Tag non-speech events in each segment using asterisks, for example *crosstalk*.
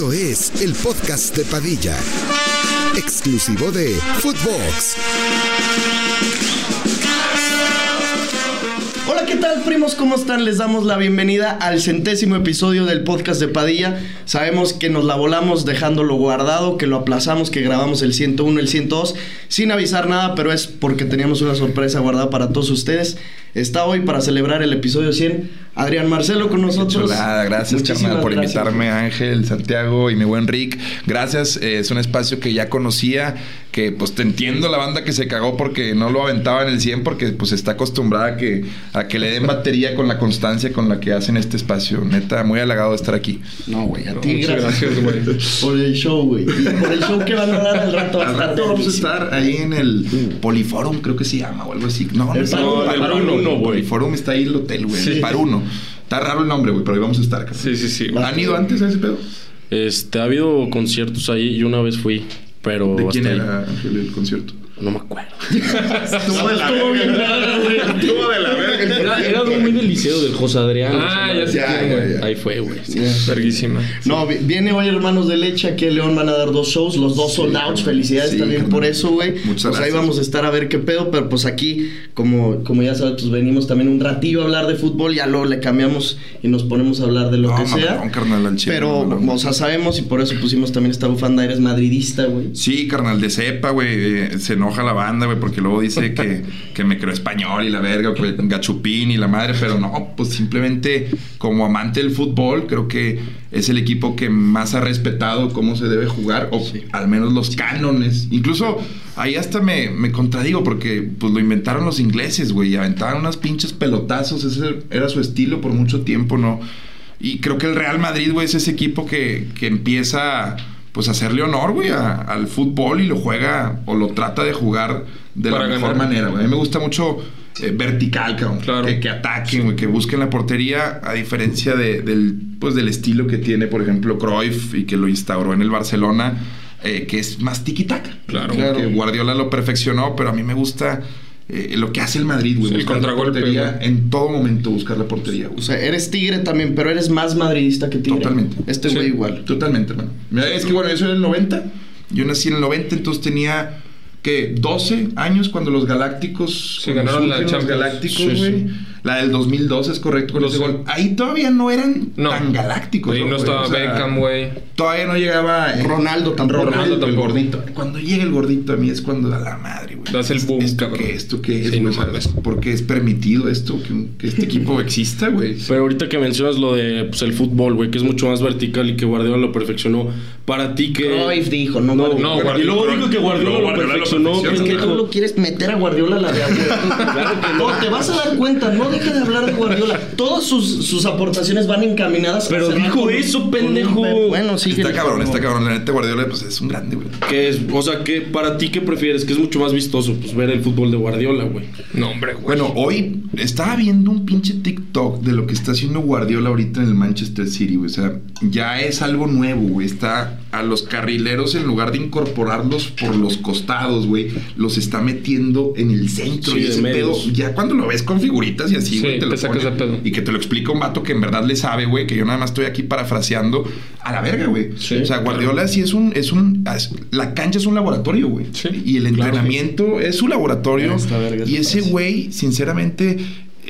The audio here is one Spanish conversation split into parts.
Esto es el podcast de Padilla, exclusivo de Footbox. Hola, ¿qué tal, primos? ¿Cómo están? Les damos la bienvenida al centésimo episodio del podcast de Padilla. Sabemos que nos la volamos dejándolo guardado, que lo aplazamos, que grabamos el 101, el 102, sin avisar nada, pero es porque teníamos una sorpresa guardada para todos ustedes. Está hoy para celebrar el episodio 100 Adrián Marcelo con nosotros. Chulada, gracias Muchísimas carnal por gracias. invitarme, Ángel, Santiago y mi buen Rick. Gracias, eh, es un espacio que ya conocía, que pues te entiendo la banda que se cagó porque no lo aventaba en el 100 porque pues está acostumbrada a que, a que le den batería con la constancia con la que hacen este espacio. Neta, muy halagado de estar aquí. No, güey, a ti Muchas gracias, gracias, güey. por el show, güey. Y por el show que van a dar al rato. Al rato vamos a estar ahí en el Poliforum, creo que se llama, o algo así. No, no El Paruno, el. Poliforum está ahí el hotel, güey. El Paruno. Está raro el nombre, güey, pero ahí vamos a estar. carnal. Sí, sí, sí. ¿Han ido antes a ese pedo? Este, ha habido conciertos ahí y una vez fui, pero ¿De quién ahí. era Ángel el concierto? No me acuerdo. *laughs* Estuvo de la verga, güey. Estuvo de la verga. Era, era de muy del liceo del José Adrián. Ah, sea, ya sé Ya, ya, güey. ya. Ahí fue, güey. sí. Verguísima. No, vi- viene hoy Hermanos de Leche, aquí en León van a dar dos shows, los dos sold outs, felicidades Sí, también por eso, güey. Muchas Pues ahí vamos a estar a ver qué pedo, pero pues aquí, como, como ya sabes, pues venimos también un ratillo a hablar de fútbol, ya luego le cambiamos y nos ponemos a hablar de lo No, que sea. mamalón, carnal, chile, pero, o sea, sabemos y por eso pusimos también esta bufanda, eres madridista, güey. Sí, carnal, de cepa, güey. eh, se enoja la banda, güey, porque luego dice que, que me creo español y la verga, que gachupín y la madre, pero no, pues simplemente como amante del fútbol, creo que es el equipo que más ha respetado cómo se debe jugar, o al menos los cánones. Incluso ahí hasta me, me contradigo, porque pues lo inventaron los ingleses, güey, y aventaban unos pinches pelotazos, ese era su estilo por mucho tiempo, ¿no? Y creo que el Real Madrid, güey, es ese equipo que, que empieza, pues, a hacerle honor, güey, a- al fútbol y lo juega o lo trata de jugar de Para la mejor ganar. manera, güey. A mí me gusta mucho eh, vertical, cabrón. Claro. Que, que ataquen, güey, que busquen la portería, a diferencia de- del, pues, del estilo que tiene, por ejemplo, Cruyff y que lo instauró en el Barcelona, eh, que es más tiki-taka. Claro. Que Guardiola lo perfeccionó, pero a mí me gusta... eh, lo que hace el Madrid, güey. Sí, el contragolpe, portería. En todo momento buscar la portería, güey. O sea, eres tigre también, pero eres más madridista que tigre. Totalmente. Este Sí, güey igual. Totalmente, hermano. Es que bueno, yo soy del 90. Yo nací en el 90, entonces tenía que 12 años cuando los Galácticos Sí, cuando ganaron la surgen los Champions. Galácticos, Sí, güey. La del 2012 es correcto sé. gol. Ahí todavía no eran No. tan galácticos. Ahí no güey? estaba O sea, Beckham, güey. Todavía no llegaba eh, Ronaldo tampoco. Ronaldo, Ronaldo el tampoco. gordito. Cuando llega el gordito a mí es cuando da la madre, güey. Das el boom, ¿Esto cabrón. qué? ¿Esto qué es? Sí, no güey? mames. ¿Por qué es permitido esto? Que, que este equipo *laughs* exista, güey. Pero ahorita que mencionas lo de pues, el fútbol, güey, que es mucho más vertical y que Guardiola lo perfeccionó. Para ti que. Cruyff dijo, no, No, Guardiola. no, y Guardiola- luego dijo que Guardiola No, lo perfeccionó. Es que tú lo quieres meter a Guardiola a la de *laughs* Claro que no. Te vas a dar cuenta, no deja de hablar de Guardiola. Todas sus, sus aportaciones van encaminadas Pero dijo con- eso, un pendejo. pe- Bueno, sí. Está cabrón, está cabrón. La neta Guardiola pues es un grande, güey. Que es, o sea, que para ti, ¿qué prefieres? Que es mucho más vistoso, pues ver el fútbol de Guardiola, güey. No, hombre, güey. Bueno, hoy estaba viendo un pinche TikTok de lo que está haciendo Guardiola ahorita en el Manchester City, güey. O sea, ya es algo nuevo, güey. Está a los carrileros, en lugar de incorporarlos por los costados, güey, los está metiendo en el centro. Sí, y ese pedo, ya cuando lo ves con figuritas y así, Sí, güey. te lo sacas pone. de pedo. Y que te lo explica un vato que en verdad le sabe, güey, que yo nada más estoy aquí parafraseando a la verga, güey. Sí, o sea, Guardiola sí es un, es un, es- la cancha es un laboratorio, güey. Sí, y el claro. entrenamiento es su laboratorio. Verga y ese güey, sinceramente,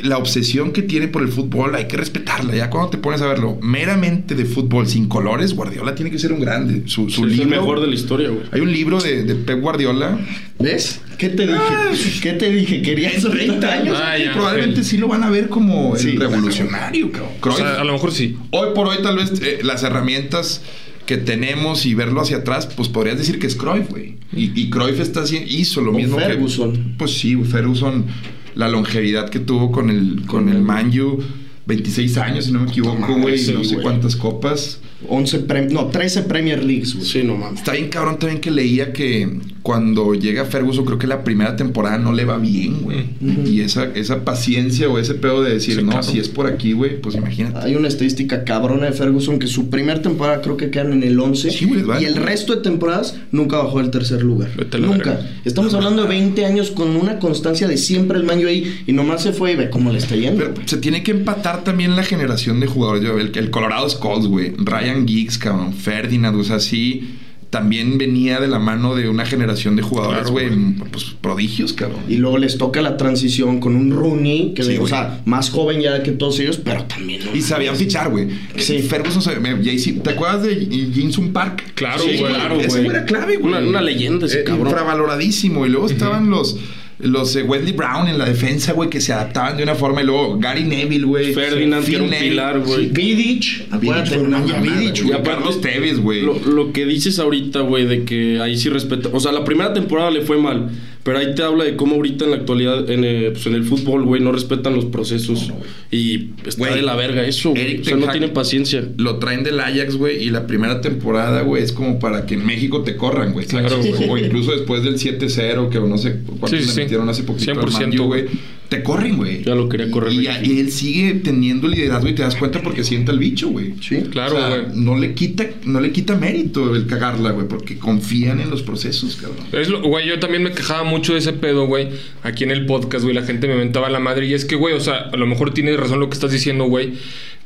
la obsesión que tiene por el fútbol hay que respetarla. Ya cuando te pones a verlo meramente de fútbol sin colores, Guardiola tiene que ser un grande. Su, su es el libro. mejor de la historia, güey. Hay un libro de, de Pep Guardiola. ¿Ves? ¿Qué te dije? ¿Qué te dije? Querías 30 años. Ah, ya, probablemente sí lo van a ver como el revolucionario, cabrón. O sea, a lo mejor sí. Hoy por hoy, tal vez eh, las herramientas que tenemos y verlo hacia atrás, pues podrías decir que es Cruyff, güey. Y, y Cruyff está hizo lo O mismo Ferguson. que. Pues sí, Ferguson, la longevidad que tuvo con el, con el Man U, 26 años, si no me equivoco, güey, sí, no sé cuántas copas. 11 prem- no, 13 Premier Leagues, güey. Sí, no mames. Está bien cabrón también que leía que cuando llega Ferguson, creo que la primera temporada no le va bien, güey. Y esa, esa paciencia o ese pedo de decir, Sí, no, claro. si es por aquí, güey, pues imagínate. Hay una estadística cabrona de Ferguson que su primer temporada creo que quedan en el 11 Sí, güey, vale. y el resto de temporadas nunca bajó del tercer lugar. Nunca. verga. Estamos hablando de 20 años con una constancia de siempre el Man U ahí y nomás se fue y ve cómo le está yendo. Pero se tiene que empatar también la generación de jugadores. Yo, El, el Colorado Skulls, güey. Ryan Giggs, cabrón. Ferdinand, o sea, sí. También venía de la mano de una generación de jugadores, güey. Pues prodigios, cabrón. Y luego les toca la transición con un Rooney, que Sí, o sea, más joven ya que todos ellos, pero también. no Y sabían fichar, güey. Sí. Ferguson, se- me- Jay-Z, ¿te acuerdas de Jinsun Park? Claro, Sí, güey. claro, Ese güey. güey era clave, güey. Una- una leyenda ese Eh, cabrón. Infravaloradísimo. Y luego estaban los... Los eh, Wesley Brown en la defensa, güey, que se adaptaban de una forma. Y luego Gary Neville, güey. Ferdinand, que era un Neville. pilar, güey. Vidic, acuérdate, Vidic, güey. güey. Y aparte- Carlos Tevez, güey. Lo, lo que dices ahorita, güey, de que ahí sí respeta. O sea, la primera temporada le fue mal. Pero ahí te habla de cómo ahorita en la actualidad, en, eh, pues, en el fútbol, güey, no respetan los procesos. y está Güey, de la verga eso, güey. Eric O sea, no Hag tienen paciencia. Lo traen del Ajax, güey, y la primera temporada, güey, es como para que en México te corran, güey. Claro, güey. O incluso después del 7-0, que no sé cuántos Sí, metieron hace poquito al 100%, Man U, güey. Te corren, güey. Ya lo quería correr Y, él sigue teniendo liderazgo y te das cuenta porque siente al bicho, güey. Sí. Claro, O sea, güey. no le quita, no le quita mérito el cagarla, güey, porque confían en los procesos, cabrón. Es lo, güey, yo también me quejaba mucho de ese pedo, güey. Aquí en el podcast, güey, la gente me mentaba la madre. Y es que, güey, o sea, a lo mejor tienes razón lo que estás diciendo, güey.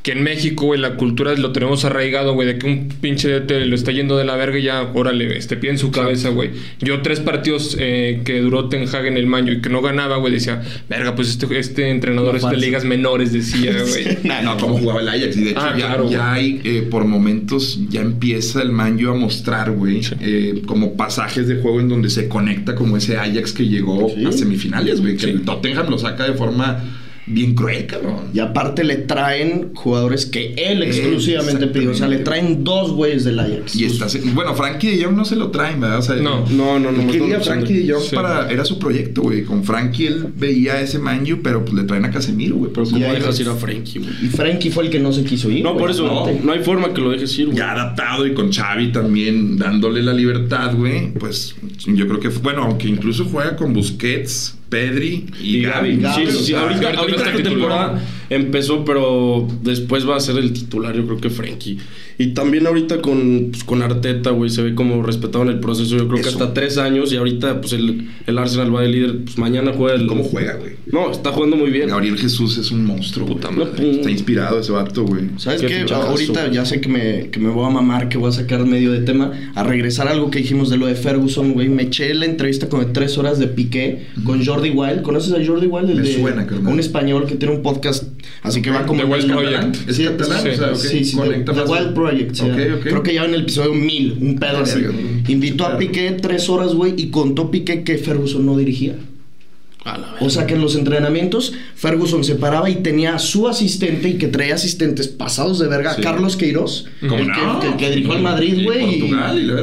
Que en México, güey, la cultura lo tenemos arraigado, güey, de que un pinche DT lo está yendo de la verga y ya, órale, este pie en su cabeza, güey. Yo tres partidos eh, que duró Ten Hag en el Manjo y que no ganaba, güey, decía, verga, pues este, este entrenador No es de ligas menores, decía, *laughs* güey. *laughs* No, como jugaba el Ajax. Y de hecho, Ah, ya, claro, ya hay, eh, por momentos, ya empieza el Manjo a mostrar, güey, eh, como pasajes de juego en donde se conecta como ese Ajax que llegó Sí. a semifinales, güey. Que Sí. el Tottenham lo saca de forma bien cruel, cabrón. Y aparte le traen jugadores que él exclusivamente pidió. O sea, le traen dos güeyes del Ajax. Y estás, bueno, Frankie de Jong no se lo traen, ¿verdad? O sea, No. No, no, no, quería Frankie de Jong sí. para. Era su proyecto, güey. Con Frankie él veía ese Manju, pero pues le traen a Casemiro, güey. Pero ¿Cómo dejas ir a Frankie, güey? Y Frankie fue el que no se quiso ir. No, por eso no, no hay forma que lo dejes ir, güey. ya adaptado y con Xavi también dándole la libertad, güey, pues yo creo que, bueno, aunque incluso juega con Busquets, Pedri y, Y Gaby. Gaby. Sí, sí, sí. Ahorita, ahorita está esta titular. temporada empezó, pero después va a ser el titular, yo creo que Frenkie. Y también ahorita con, pues, con Arteta, güey, se ve como respetaban el proceso. Yo creo que Eso. hasta tres años y ahorita, pues el, el Arsenal va de líder. Pues mañana juega el. ¿Cómo juega, güey? No, está jugando muy bien. Gabriel Jesús es un monstruo, Puta madre. Está inspirado ese vato, güey. ¿Sabes Qué qué? Ahorita ya sé que me, que me voy a mamar, que voy a sacar medio de tema. A regresar a algo que dijimos de lo de Ferguson, güey. Me eché la entrevista como de tres horas de Piqué con Jordi Wild. ¿Conoces a Jordi Wild? El Me de- suena, carnal. Un español que tiene un podcast, así que va como... The Wild Project. ¿Es Sí, catalán? sí, O sea, ok, sí, The. Wild Project. Creo que ya en el episodio 1000, un pedo así. Invitó a Piqué tres horas, güey, y contó Piqué que Ferguson no dirigía. O sea que en los entrenamientos Ferguson se paraba y tenía a su asistente y que traía asistentes pasados de verga, Sí. Carlos Queiroz, ¿Cómo el no? que, que- que dirigió al Madrid, Y güey.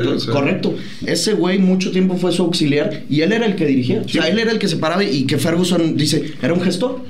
O sea. Correcto. Ese güey mucho tiempo fue su auxiliar y él era el que dirigía. O sea, él era el que se paraba y que Ferguson dice, era un gestor.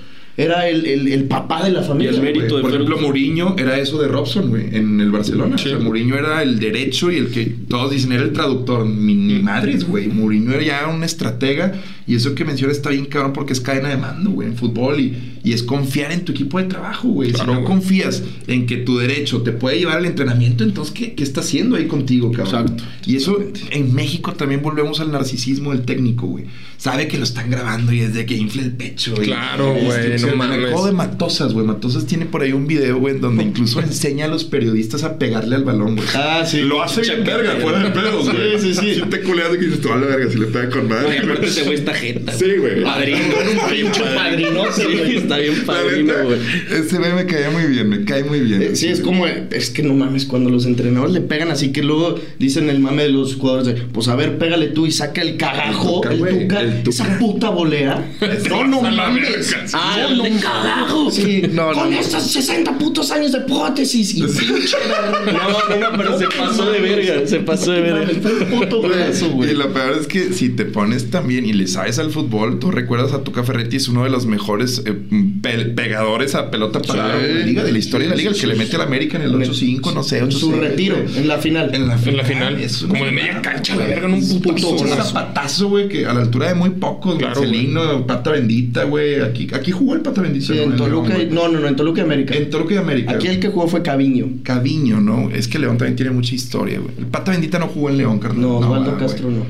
Era el, el- el papá de la familia. Y el mérito de Por ejemplo, Ferguson. Mourinho era eso de Robson, güey, en el Barcelona. Sí. O sea, Mourinho era el derecho y el que todos dicen era el traductor. Ni, ni madres, güey. Mourinho era ya un estratega y eso que menciona está bien cabrón porque es cadena de mando, güey, en fútbol y, Y es confiar en tu equipo de trabajo, güey. Claro, si no güey. confías en que tu derecho te puede llevar al entrenamiento, entonces, ¿qué, qué está haciendo ahí contigo, cabrón? Exacto. Y eso, en México también volvemos al narcisismo del técnico, güey. Sabe que lo están grabando y es de que infla el pecho. y- Claro, y güey, no Me mames. de Matosas, güey. Matosas tiene por ahí un video, güey, donde incluso enseña a los periodistas a pegarle al balón, güey. Ah, sí. Lo hace bien verga, fuera de pedos, güey. Sí, sí, sí. Si te culeas de que dices, tú a la verga, si le pega con madre. Ay, aparte güey está jeta. Sí, güey. *laughs* Padrino. Padrinote, Sí, güey. Está bien padrino, güey. Ese güey me caía muy bien, me cae muy bien. Eh, Sí, es como, es que no mames, cuando los entrenadores le pegan así que luego dicen el mame de los jugadores de, pues a ver, pégale tú y saca el cagajo, El el tuca, güey, el tuca. esa puta volea. no, no mames. Ah, de cagajo. Sí, No, no, con no. estos 60 putos años de prótesis y *laughs* pinche. No, no, no, pero se pasó de verga. Se pasó de verga. Fue un puto brazo, Y güey. lo peor es que si te pones también y le sabes al fútbol, tú recuerdas a Tuca Ferretti, es uno de los mejores eh, pe- pegadores a pelota para Sí. la liga, de la historia de la liga, el que le mete al América en el En el- 8-5, no sé, En su 8-6, retiro, güey. en la final. En la En la final. es Como de media cancha, la güey. verga, en un golazo. zapatazo, güey, que a la altura de muy pocos, Claro, Marcelino, Pata Bendita, güey. Aquí, aquí jugó el Pata Bendita. En Toluca, León, no, no, no, en Toluca y América. En Toluca y América. Aquí el que jugó fue Caviño. Caviño, ¿no? Es que León también tiene mucha historia, güey. El Pata Bendita no jugó en León, carnal. No, Osvaldo Castro no.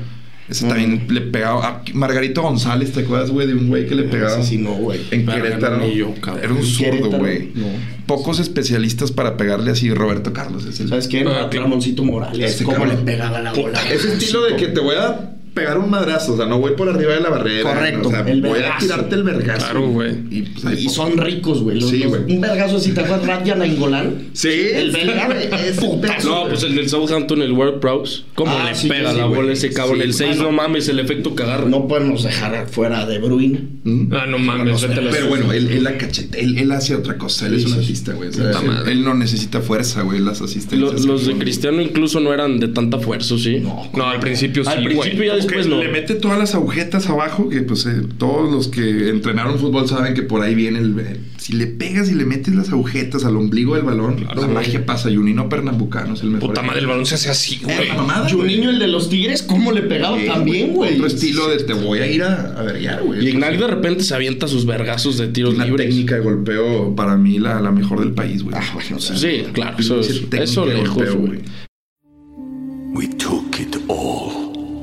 Ese también le pegaba. a Margarito González, ¿te acuerdas, güey? De un güey que le pegaba. Ese sí, no, güey. En Verga, Querétaro. no, yo. Era un zurdo, güey. no. Pocos especialistas para pegarle así. Roberto Carlos es el. ¿Sabes quién? Ah. Ramoncito Morales. Ese ¿Cómo cabrón. le pegaba la bola? Ese estilo de que te voy a pegar un madrazo. O sea, no voy por arriba de la barrera. Correcto, O sea, el voy a vergazo. tirarte el vergazo. Claro, güey. Y, pues, Y son ricos, güey. Sí, güey. Un vergazo así, ¿te acuerdas? Radyan Nainggolan. Sí. El belga, güey, *laughs* es putazo. No, pues el del Southampton, el World Prowse. ¿Cómo Ah, le sí, pega sí, la bola ese cabrón? Sí, el 6, bueno. no mames, el efecto cagar. No podemos dejar fuera de Bruin. ¿Mm? Ah, no mames, a Pero bueno, él, él la cachete, él, él hace otra cosa, él es un artista, güey. Él, no necesita fuerza, güey, las asistencias. Lo- los de. Cristiano incluso no eran de tanta fuerza, ¿sí? No, al principio sí, Al güey. principio ya después. Le mete todas las agujetas abajo, que pues eh, todos los que entrenaron fútbol saben que por ahí viene el... eh, Si le pegas y le metes las agujetas al ombligo del balón, la magia pasa. Junino Pernambucano es el mejor. Puta madre, el balón se hace así, güey. una mamada, Y un güey. niño, el de los Tigres, ¿cómo le pegaba también, güey? Otro estilo de te voy a ir a, a verguear, güey. Y Ignac de repente se avienta sus vergazos de tiros Una libres. técnica de golpeo para mí la, la mejor del país, güey. Ah, bueno, sí. Sí, claro, eso, es, eso lejos, golpeo, güey. We took it all.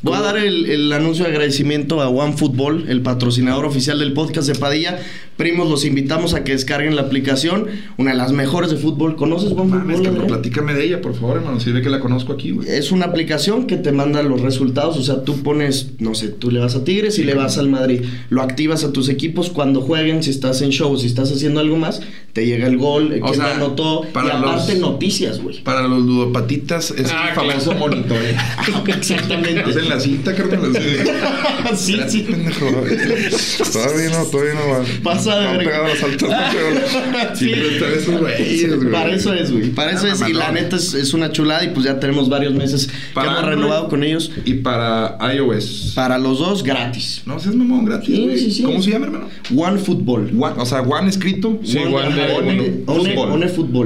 Voy a dar el, anuncio de agradecimiento a OneFootball, el patrocinador oficial del podcast de Padilla. Primos, los invitamos a que descarguen la aplicación, una de las mejores de fútbol. ¿Conoces Mames, OneFootball? que Adrián? platícame de ella, por favor, hermano. Sirve que la conozco aquí, güey. Es una aplicación que te manda los resultados, o sea, tú pones, no sé, tú le vas a Tigres y le vas al Madrid, lo activas a tus equipos cuando jueguen, si estás en show, si estás haciendo algo más, te llega el gol, eh, O sea, te anotó, y para aparte los- noticias, güey. Para los ludopatitas es Ah, el famoso claro. monitoreo. *laughs* Exactamente. Hacen la cinta, carnal. *laughs* sí, sí. Pendejo. Todavía no, todavía no va. Pasa de verga. *laughs* Sí. esos güeyes, güey. Para eso es, güey. Para eso Ah, es. Y la neta es, es una chulada. Y pues ya tenemos varios meses Para que hemos Android renovado con ellos. Y para iOS. Para los dos, gratis. No seas mamón gratis. Sí, güey. sí, sí. ¿Cómo se llama, hermano? One Football. One, o sea, One escrito. Sí, One- One.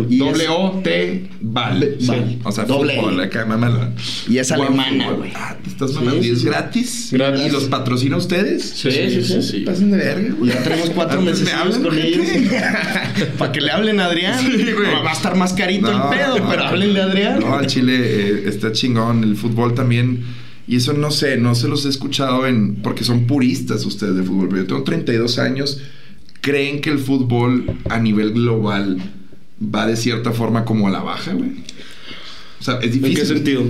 Y Doble es- O T Val. O sea, Doble fútbol, E. acá, mamá. Y es alemana, güey. Ah, te estás mamando. ¿Y es gratis? Gratis. ¿Y los patrocina ustedes? Sí, sí, sí. sí. Pasen de verga, güey. Ya tenemos cuatro meses con ellos. *laughs* Para que le hablen a Adrián. Sí, güey. Va a estar más carito No, el pedo, no, pero no. háblenle a Adrián. No, al Chile eh, está chingón. El fútbol también. Y eso no sé, no se los he escuchado en. Porque son puristas ustedes de fútbol. Pero yo tengo 32 años. ¿Creen que el fútbol a nivel global va de cierta forma como a la baja, güey? O sea, es ¿En difícil. qué sentido?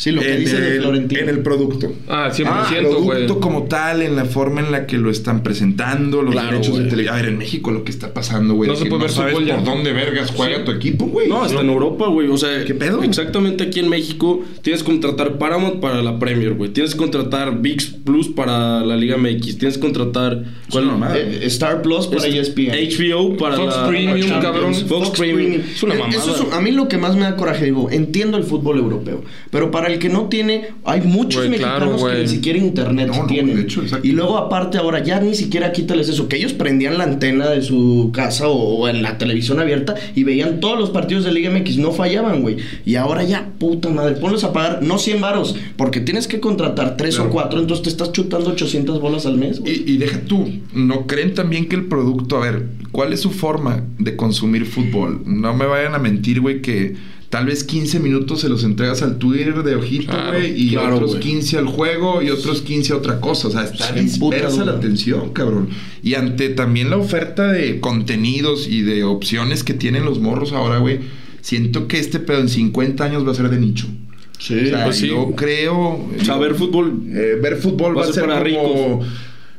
Sí, lo que en dice de el- Florentino. En el producto. Ah, 100%, Ah, güey. producto como tal, en la forma en la que lo están presentando, los Claro, derechos de güey. televisión. A ver, en México lo que está pasando, güey. No de se puede ver sabes fútbol ya. por dónde vergas juega tu equipo, güey. No, hasta en Europa, güey. O sea, ¿Qué pedo? Exactamente aquí en México tienes que contratar Paramount para la Premier, güey. Tienes que contratar VIX Plus para la Liga MX. Tienes que contratar. una mamada. Eh, Star Plus para Es- ESPN. HBO para Fox la Premium, Champions. cabrón. Fox, Premium. Es una Eh, mamada. eso es- a mí lo que más me da coraje, digo, entiendo el fútbol europeo, pero para el que no tiene, hay muchos claro, mexicanos que ni siquiera internet No, no, tienen. de hecho, exacto. y luego aparte ahora ya ni siquiera quítales eso, que ellos prendían la antena de su casa o, o en la televisión abierta y veían todos los partidos de Liga MX, no fallaban, güey. Y ahora ya, puta madre, ponlos a pagar, no 100 varos, porque tienes que contratar 3 o Claro. 4, entonces te estás chutando 800 bolas al mes, y deja tú, ¿no creen también que el producto, a ver, cuál es su forma de consumir fútbol? No me vayan a mentir, güey, que tal vez 15 minutos se los entregas al Twitter de ojito, Claro, güey, y claro, otros güey. 15 al juego y otros 15 a otra cosa. O sea, está puta dispersa la atención, cabrón. Y ante también la oferta de contenidos y de opciones que tienen los morros ahora, güey, siento que este pedo en 50 años va a ser de nicho. Sí, O sea, Pues sí. yo creo... O sea, ver fútbol. Eh, ver fútbol va, a ser para como...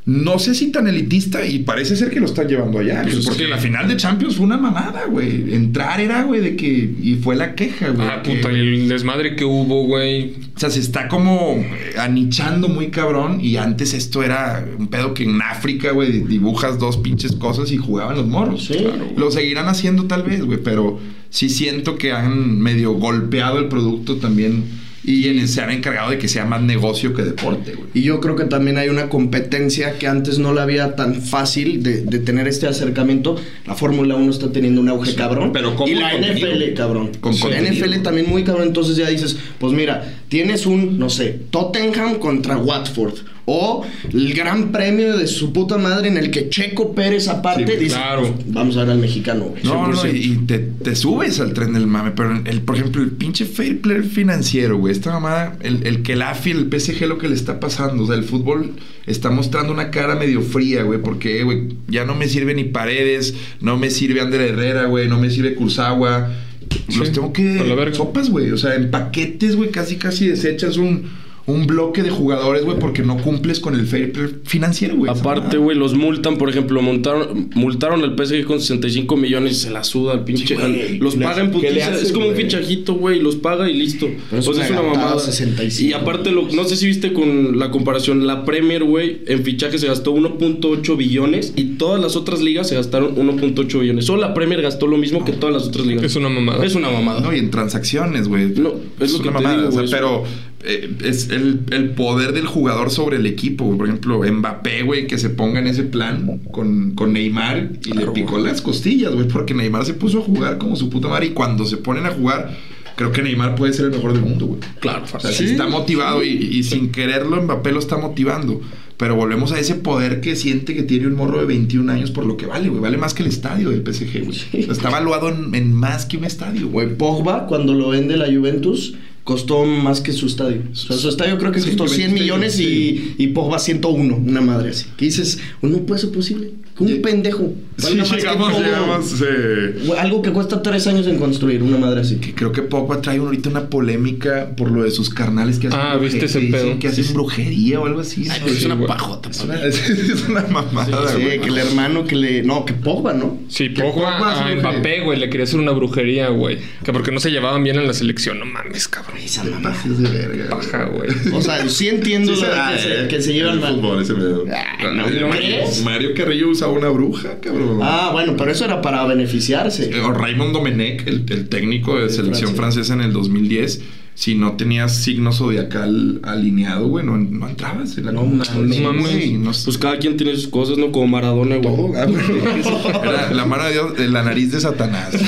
No sé si tan elitista y parece ser que lo están llevando allá. Pues porque sí. la final de Champions fue una mamada, güey. Entrar era, güey, de que... Y fue la queja, güey. Ah, que- puta, y el desmadre que hubo, güey. O sea, se está como eh, anichando muy cabrón. Y antes esto era un pedo que en África, güey, dibujas dos pinches cosas y jugaban los morros. Sí. Claro, güey. Lo seguirán haciendo tal vez, güey. Pero sí siento que han medio golpeado el producto también. Y quienes se han encargado de que sea más negocio que deporte, güey. Y yo creo que también hay una competencia que antes no la había tan fácil de, de tener este acercamiento. La Fórmula 1 está teniendo un auge cabrón. pero y la contenido. NFL, cabrón. Con la. NFL también muy cabrón. Entonces ya dices, pues mira, tienes un, no sé, Tottenham contra Watford. O el gran premio de su puta madre en el que Checo Pérez aparte Sí, dice, claro. pues, vamos a ver al mexicano, güey. No, no, 100%. y y te, te subes al tren del mame, pero el, por ejemplo, el pinche fair play financiero, güey, esta mamada, el, el que el AFI, el PSG, lo que le está pasando, o sea, el fútbol está mostrando una cara medio fría, güey, porque, güey, ya no me sirve ni Paredes, no me sirve Ander Herrera, güey, no me sirve Kurzawa, los tengo que... Sopas, güey, o sea, en paquetes, güey, casi, casi desechas un... Un bloque de jugadores, güey, porque no cumples con el fair play financiero, güey. Aparte, mamada. güey, los multan, por ejemplo, montaron, multaron al PSG con 65 millones y se la suda al pinche. Sí, los paga en ¿qué le putiza. haces, Es como un fichajito, güey, los paga y listo. Pero es Pues una es una mamada. 65, y aparte, lo, no sé si viste con la comparación, la Premier, güey, en fichaje se gastó 1.8 billones y todas las otras ligas se gastaron 1.8 billones. Solo la Premier gastó lo mismo que todas las otras ligas. Es una mamada. Es una mamada. No, y en transacciones, güey. No, es lo que te digo, o sea, pero eh, es el, el poder del jugador sobre el equipo, güey. Por ejemplo, Mbappé, güey, que se ponga en ese plan con, con Neymar y le picó las costillas, güey, porque Neymar se puso a jugar como su puta madre y cuando se ponen a jugar, creo que Neymar puede ser el mejor del mundo, güey. Claro. O sea, si está motivado y, y sin quererlo, Mbappé lo está motivando. Pero volvemos a ese poder que siente que tiene un morro de 21 años por lo que vale, güey. Vale más que el estadio del PSG, güey. O sea, está valuado en, en más que un estadio. Güey, Pogba, cuando lo vende la Juventus, costó más que su estadio. O sea, su estadio creo que Sí, costó Juventus 100 millones sí. y, y Pogba 101, una madre así. Que dices, no puede ser posible. Un Sí. pendejo. Sí, valga más que llegamos, llegamos. eh, Algo que cuesta tres años en construir, una madre así. que creo que Pogba trae ahorita una polémica por lo de sus carnales que hacen Ah, ¿viste ese pedo? que hacen brujería o algo así. Ay, pero es Sí, una pajota. Es una, *laughs* es una mamada, Sí, güey. que el hermano que le. No, que Pogba, ¿no? Sí, Pogba a hace Mbappé, güey, le quería hacer una brujería, güey. Que porque no se llevaban bien en la selección. No mames, cabrón. Esa mamá. pases de verga. Paja, güey. *laughs* O sea, sí entiendo Sí da, que, se, eh. que se llevan El mal. fútbol, ese pedo. Ay, no, Mario, ¿no crees? Mario Carrillo usaba una bruja, cabrón. Ah, bueno, pero eso era para beneficiarse. Eh, O Raymond Domenech, el, el técnico de De selección Francia. francesa en el 2010, si no tenías signo zodiacal alineado, güey, no, no entrabas en la No mames. güey, no Pues cada quien tiene sus cosas, ¿no? Como Maradona, güey. todo, ah, güey. *laughs* Era la mano de Dios, eh, la nariz de Satanás. *laughs*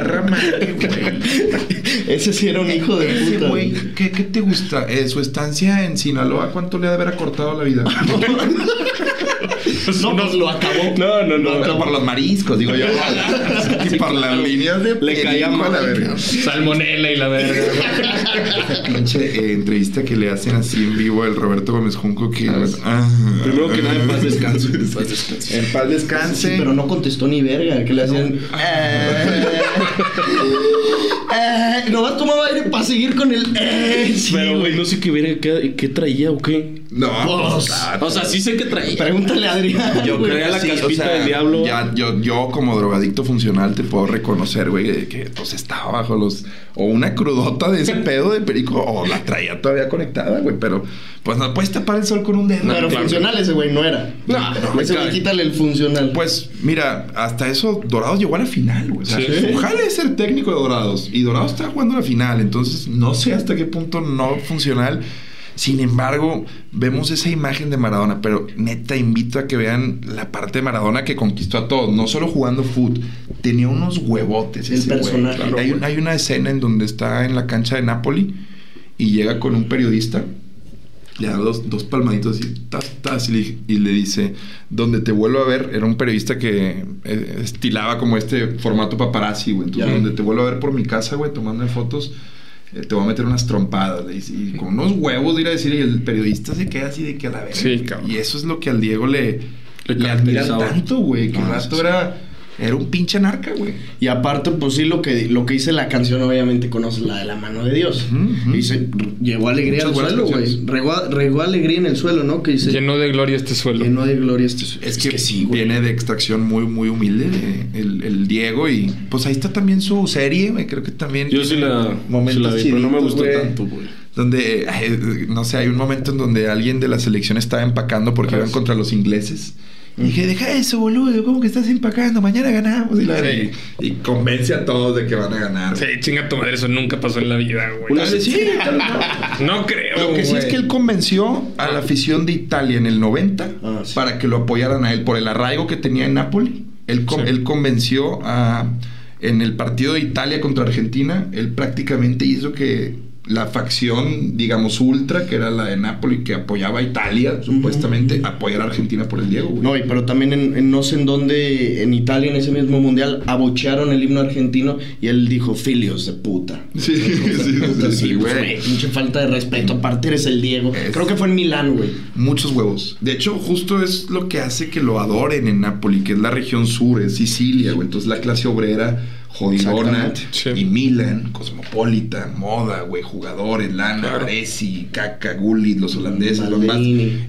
rama, güey. Ese sí era un hijo de Ese puta. güey, ¿qué, qué te gusta? Eh, su estancia en Sinaloa, ¿cuánto le ha de haber acortado la vida? *laughs* *laughs* No, pues lo acabó. No, no, no. Pero por los mariscos, digo yo. *laughs* y por las líneas de Le caía perico a la verga. Salmonela y la verga. *laughs* Pinche eh, entrevista que le hacen así en vivo al Roberto Gómez Junco que... Ah, Primero que nada, en paz descanse. En paz descanse. En paz descanse. Sí, pero no contestó ni verga. Que le hacían. Eh, Eh, nomás tomaba aire para seguir con el. Eh, sí, Pero, güey, no sé qué, verga, qué, qué traía o qué. No, Pues, claro. O sea, sí sé qué traía. Pregúntale a Adrián. Yo güey. creía la Sí, caspita del diablo. Ya, yo, yo como drogadicto funcional te puedo reconocer, güey, que pues estaba bajo los... O una crudota de ese *laughs* pedo de perico o la traía todavía conectada, güey. Pero pues no puedes tapar el sol con un dedo. Pero claro. funcional ese güey no era. No, no, ese güey quítale el funcional. Pues mira, hasta eso Dorados llegó a la final, güey. O sea, Sí. jale es ser técnico de Dorados. Y Dorados está jugando la final. Entonces, no sé hasta qué punto no funcional. Sin embargo, vemos esa imagen de Maradona, pero neta invito a que vean la parte de Maradona que conquistó a todos, no solo jugando fútbol, tenía unos huevotes. El ese güey. personaje. Claro, hay, un- hay una escena en donde está en la cancha de Napoli y llega con un periodista le da dos, dos palmaditos y, tas, tas, y, le, y le dice, donde te vuelvo a ver, era un periodista que eh, estilaba como este formato paparazzi, güey. Entonces, Ya. donde te vuelvo a ver por mi casa, güey, tomando fotos, te voy a meter unas trompadas, le dice. Y con unos huevos de ir a decir, y el periodista se queda así de que a la vez. Sí, cabrón. Y eso es lo que al Diego le, Le le, admira tanto, güey. Que el Ah, rato sí. era, era un pinche narca, güey. Y aparte, pues sí, lo que, lo que dice la canción, obviamente conoce la de la mano de Dios. Ujú, ujú. Dice, llevó alegría Muchas al suelo, güey. Regó, regó alegría en el suelo, ¿no? Que dice, Llenó de gloria este suelo. lleno de gloria este suelo. Es, que, viene de extracción muy, muy humilde, de- el, el Diego, y pues ahí está también su serie, güey, creo que también. Yo sí la, sí la vi, pero no me gustó güey, tanto, güey. Donde, ay, no sé, hay un momento en donde alguien de la selección estaba empacando porque iban contra los ingleses. Y dije, deja eso, boludo, ¿cómo que estás empacando? Mañana ganamos. Y, la- Sí. y- y convence a todos de que van a ganar. Sí, chinga tu madre, eso nunca pasó en la vida, güey. Sí, *laughs* vez no. No creo. Lo que sí güey. es que él convenció a la afición de Italia en el 90 Ah, sí. para que lo apoyaran a él por el arraigo que tenía en Napoli. Él, Sí. él convenció a en el partido de Italia contra Argentina, él prácticamente hizo que la facción, digamos, ultra, que era la de Napoli, que apoyaba a Italia, supuestamente, apoyara a Argentina por el Diego, güey. No, y pero también en, en no sé en dónde, en Italia, en ese mismo mundial, abuchearon el himno argentino y él dijo, filios de puta. Sí, sí, sí, Puta, sí, pues, güey. Pinche falta de respeto. Aparte eres el Diego. Es- Creo que fue en Milán, güey. Muchos huevos. De hecho, justo es lo que hace que lo adoren en Nápoli, que es la región sur, es Sicilia, güey. Entonces la clase obrera jodidona. Sí. y Milan, Cosmopolitan, moda, güey, jugadores, Lana, Claro. Kaka, Gullit, los holandeses, los más.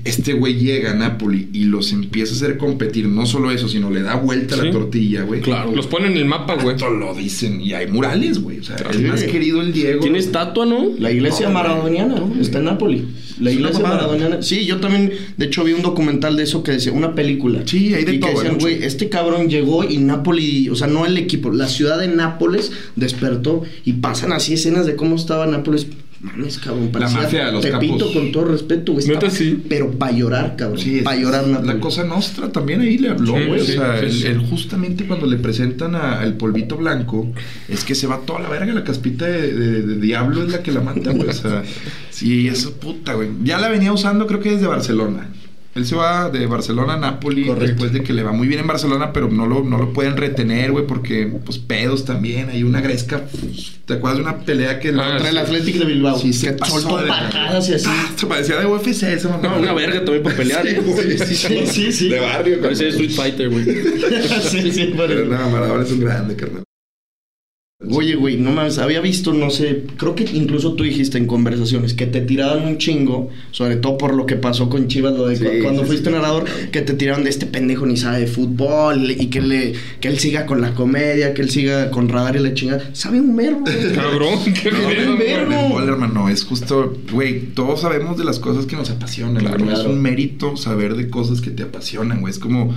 Este güey llega a Nápoli y los empieza a hacer competir, no solo eso, sino le da vuelta Sí. la tortilla, güey. Claro. Los ponen en el mapa, güey. Esto lo dicen y hay murales, güey. O sea, Sí. es más querido el Diego. Tiene estatua, ¿no? La iglesia No, maradoniana no, está en güey. Nápoli. La iglesia maradoniana. Sí, yo también, de hecho, vi un documental de eso que decía, una película. Sí, hay de y que todo, hay decían, güey, este cabrón llegó y Nápoli, o sea, no el equipo, la ciudad de Nápoles despertó y pasan así escenas de cómo estaba Nápoles. Mames, cabrón, parecía mafia de los Tepito campos. con todo respeto, güey. Neta, estaba- sí. Pero para llorar, cabrón. Sí, para llorar Nápoles. La cosa nostra también ahí le habló, Sí, güey. sí, o sea, sí, él, sí. él justamente cuando le presentan a- al polvito blanco, es que se va toda la verga, la caspita de, de- de diablo es la que la mata, güey. O sea, *laughs* sí, eso puta, güey. Ya la venía usando, creo que desde Barcelona. Él se va de Barcelona a Napoli Correcto. después de que le va muy bien en Barcelona, pero no lo, no lo pueden retener, güey, porque, pues, pedos también. Hay una gresca. pues, ¿Te acuerdas de una pelea que Ah, Contra el sí. Athletic de Bilbao. Sí, se pasó soltó patadas y así. Ah, se parecía de UFC esa mamá. No, una verga también para pelear, Sí, ¿eh? güey, sí, Sí, sí, sí. De barrio. Parece carnal. Street Fighter, güey. *laughs* sí, sí, Pero eso. no, Maradona es un grande, carnal. Oye, güey, no mames, había visto, no sé, creo que incluso tú dijiste en conversaciones que te tiraban un chingo, sobre todo por lo que pasó con Chivas, lo de Sí, cu- cuando sí, fuiste sí. narrador, que te tiraron de este pendejo ni sabe de fútbol y que le que él siga con la comedia, que él siga con radar y la chingada. Sabe un verbo. güey. *laughs* Cabrón, qué No, fútbol, hermano, es justo, güey, todos sabemos de las cosas que nos apasionan, Claro, güey. Es claro. un mérito saber de cosas que te apasionan, güey. Es como,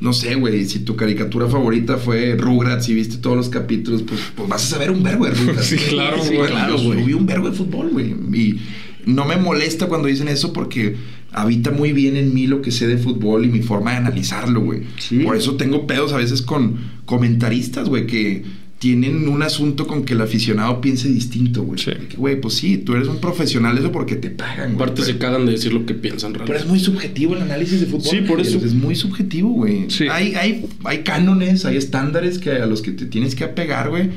no sé, güey, si tu caricatura favorita fue Rugrats y viste todos los capítulos, pues, pues vas a saber un verbo de Rugrats. Sí, claro, güey. Claro, güey. Un verbo de fútbol, güey. Y no me molesta cuando dicen eso porque habita muy bien en mí lo que sé de fútbol y mi forma de analizarlo, güey. Sí. Por eso tengo pedos a veces con comentaristas, güey, que tienen un asunto con que el aficionado piense distinto, güey. Sí. Güey, pues sí, tú eres un profesional, eso porque te pagan, güey. Aparte se cagan de decir lo que piensan, pero es realmente. muy subjetivo el análisis de fútbol. Sí, por eso. Es muy subjetivo, güey. Sí. Hay, hay, hay cánones, hay estándares que, a los que te tienes que apegar, güey.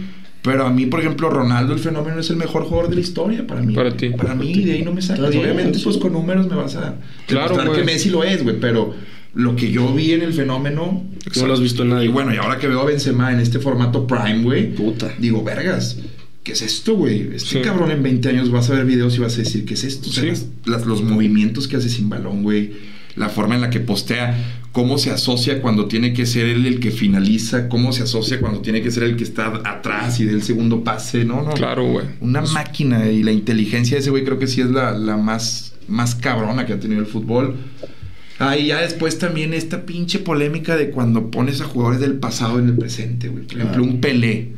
Pero a mí, por ejemplo, Ronaldo el fenómeno es el mejor jugador de la historia para mí. Para ti. Para mí, de ahí no me sacas. Obviamente, sí. pues con números me vas a Claro, güey. que Messi lo es, güey. Pero lo que yo vi en el fenómeno. No lo has visto en nadie. Y bueno, y ahora que veo a Benzema en este formato Prime, güey. Puta. Digo, vergas. ¿qué es esto, güey? Este Sí. cabrón en 20 años vas a ver videos y vas a decir, ¿qué es esto? O sea, Sí. las- las- los movimientos que hace sin balón, güey. La forma en la que postea, cómo se asocia cuando tiene que ser él el que finaliza, cómo se asocia cuando tiene que ser el que está atrás y del segundo pase, no, no. Claro, güey. Una máquina y la inteligencia de ese güey creo que sí es la, la más, más cabrona que ha tenido el fútbol. Ah, y ya después también esta pinche polémica de cuando pones a jugadores del pasado en el presente, güey. Por ejemplo, un Pelé.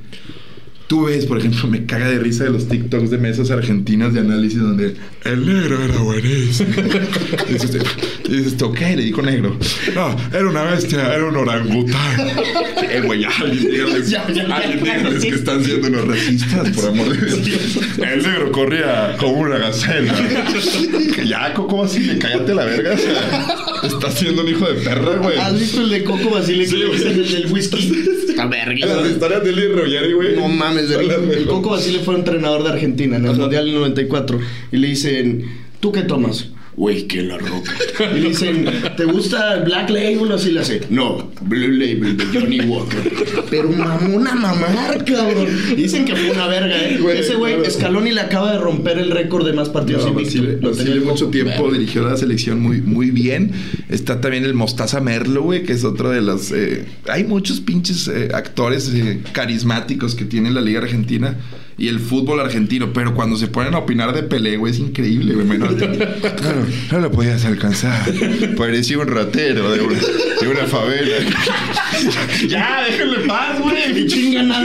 Tú ves, por ejemplo, me caga de risa de los TikToks de mesas argentinas de análisis donde el negro era buenísimo. *laughs* y dices, dices, ¿tú qué? Le dijo negro. No, era una bestia, era un orangután. Eh, güey, ya, alguien dígales, *laughs* Ya, ya, ya. alguien que están siendo unos racistas, por amor de Dios. El negro corría como una gacela. Ya, Coco Basile, cállate la verga. O sea, estás siendo un hijo de perra, güey. ¿Has visto el de Coco Basile que Sí, le el del whisky? *laughs* Está verga. Las historias de Eli Rollari, güey. No mames, el, el. Coco Basile fue entrenador de Argentina en el Mundial del 94 y le dicen, ¿tú qué tomas? Güey, que la roca. Y le dicen, ¿te gusta el Black Label? Así le hace, no, Blue Label de Johnny Walker. Pero mamona mamar, cabrón. Dicen que fue una verga, ¿eh? Güey, Ese güey, claro. Scaloni le acaba de romper el récord de más partidos No. Basile, Lo Basile tenía el mucho tiempo dirigió la selección muy, muy bien. Está también el Mostaza Merlo, güey, que es otro de los... eh, hay muchos pinches eh, actores eh, carismáticos que tiene la Liga Argentina y el fútbol argentino, pero cuando se ponen a opinar de Pelé, güey, es increíble, güey. *laughs* No, no, no lo podías alcanzar. Parecía un ratero de una, de una favela. *laughs* ya, déjenle paz, güey. *laughs* Chingan a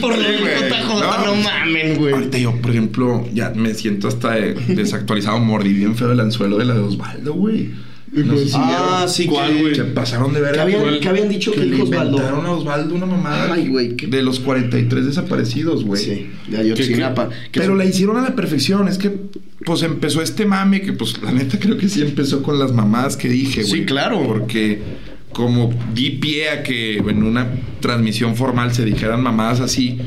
por. JJ, No. no mamen, güey. Ahorita yo, por ejemplo, ya me siento hasta eh, desactualizado, mordí bien feo el anzuelo de la de Osvaldo, güey. No sé si Ah, sí, ¿Cuál, que- güey? Se pasaron de ver ¿Qué habían, qué habían dicho que, le dijo Osvaldo? inventaron a Osvaldo una mamada Ay, güey, de los 43 desaparecidos, güey. Sí, de Ayotzinapa. Que Pero la hicieron a la perfección. Es que, pues empezó este mame que, pues, la neta creo que sí empezó con las mamadas que dije, güey. Sí, claro. Porque como di pie a que en una transmisión formal se dijeran mamadas así,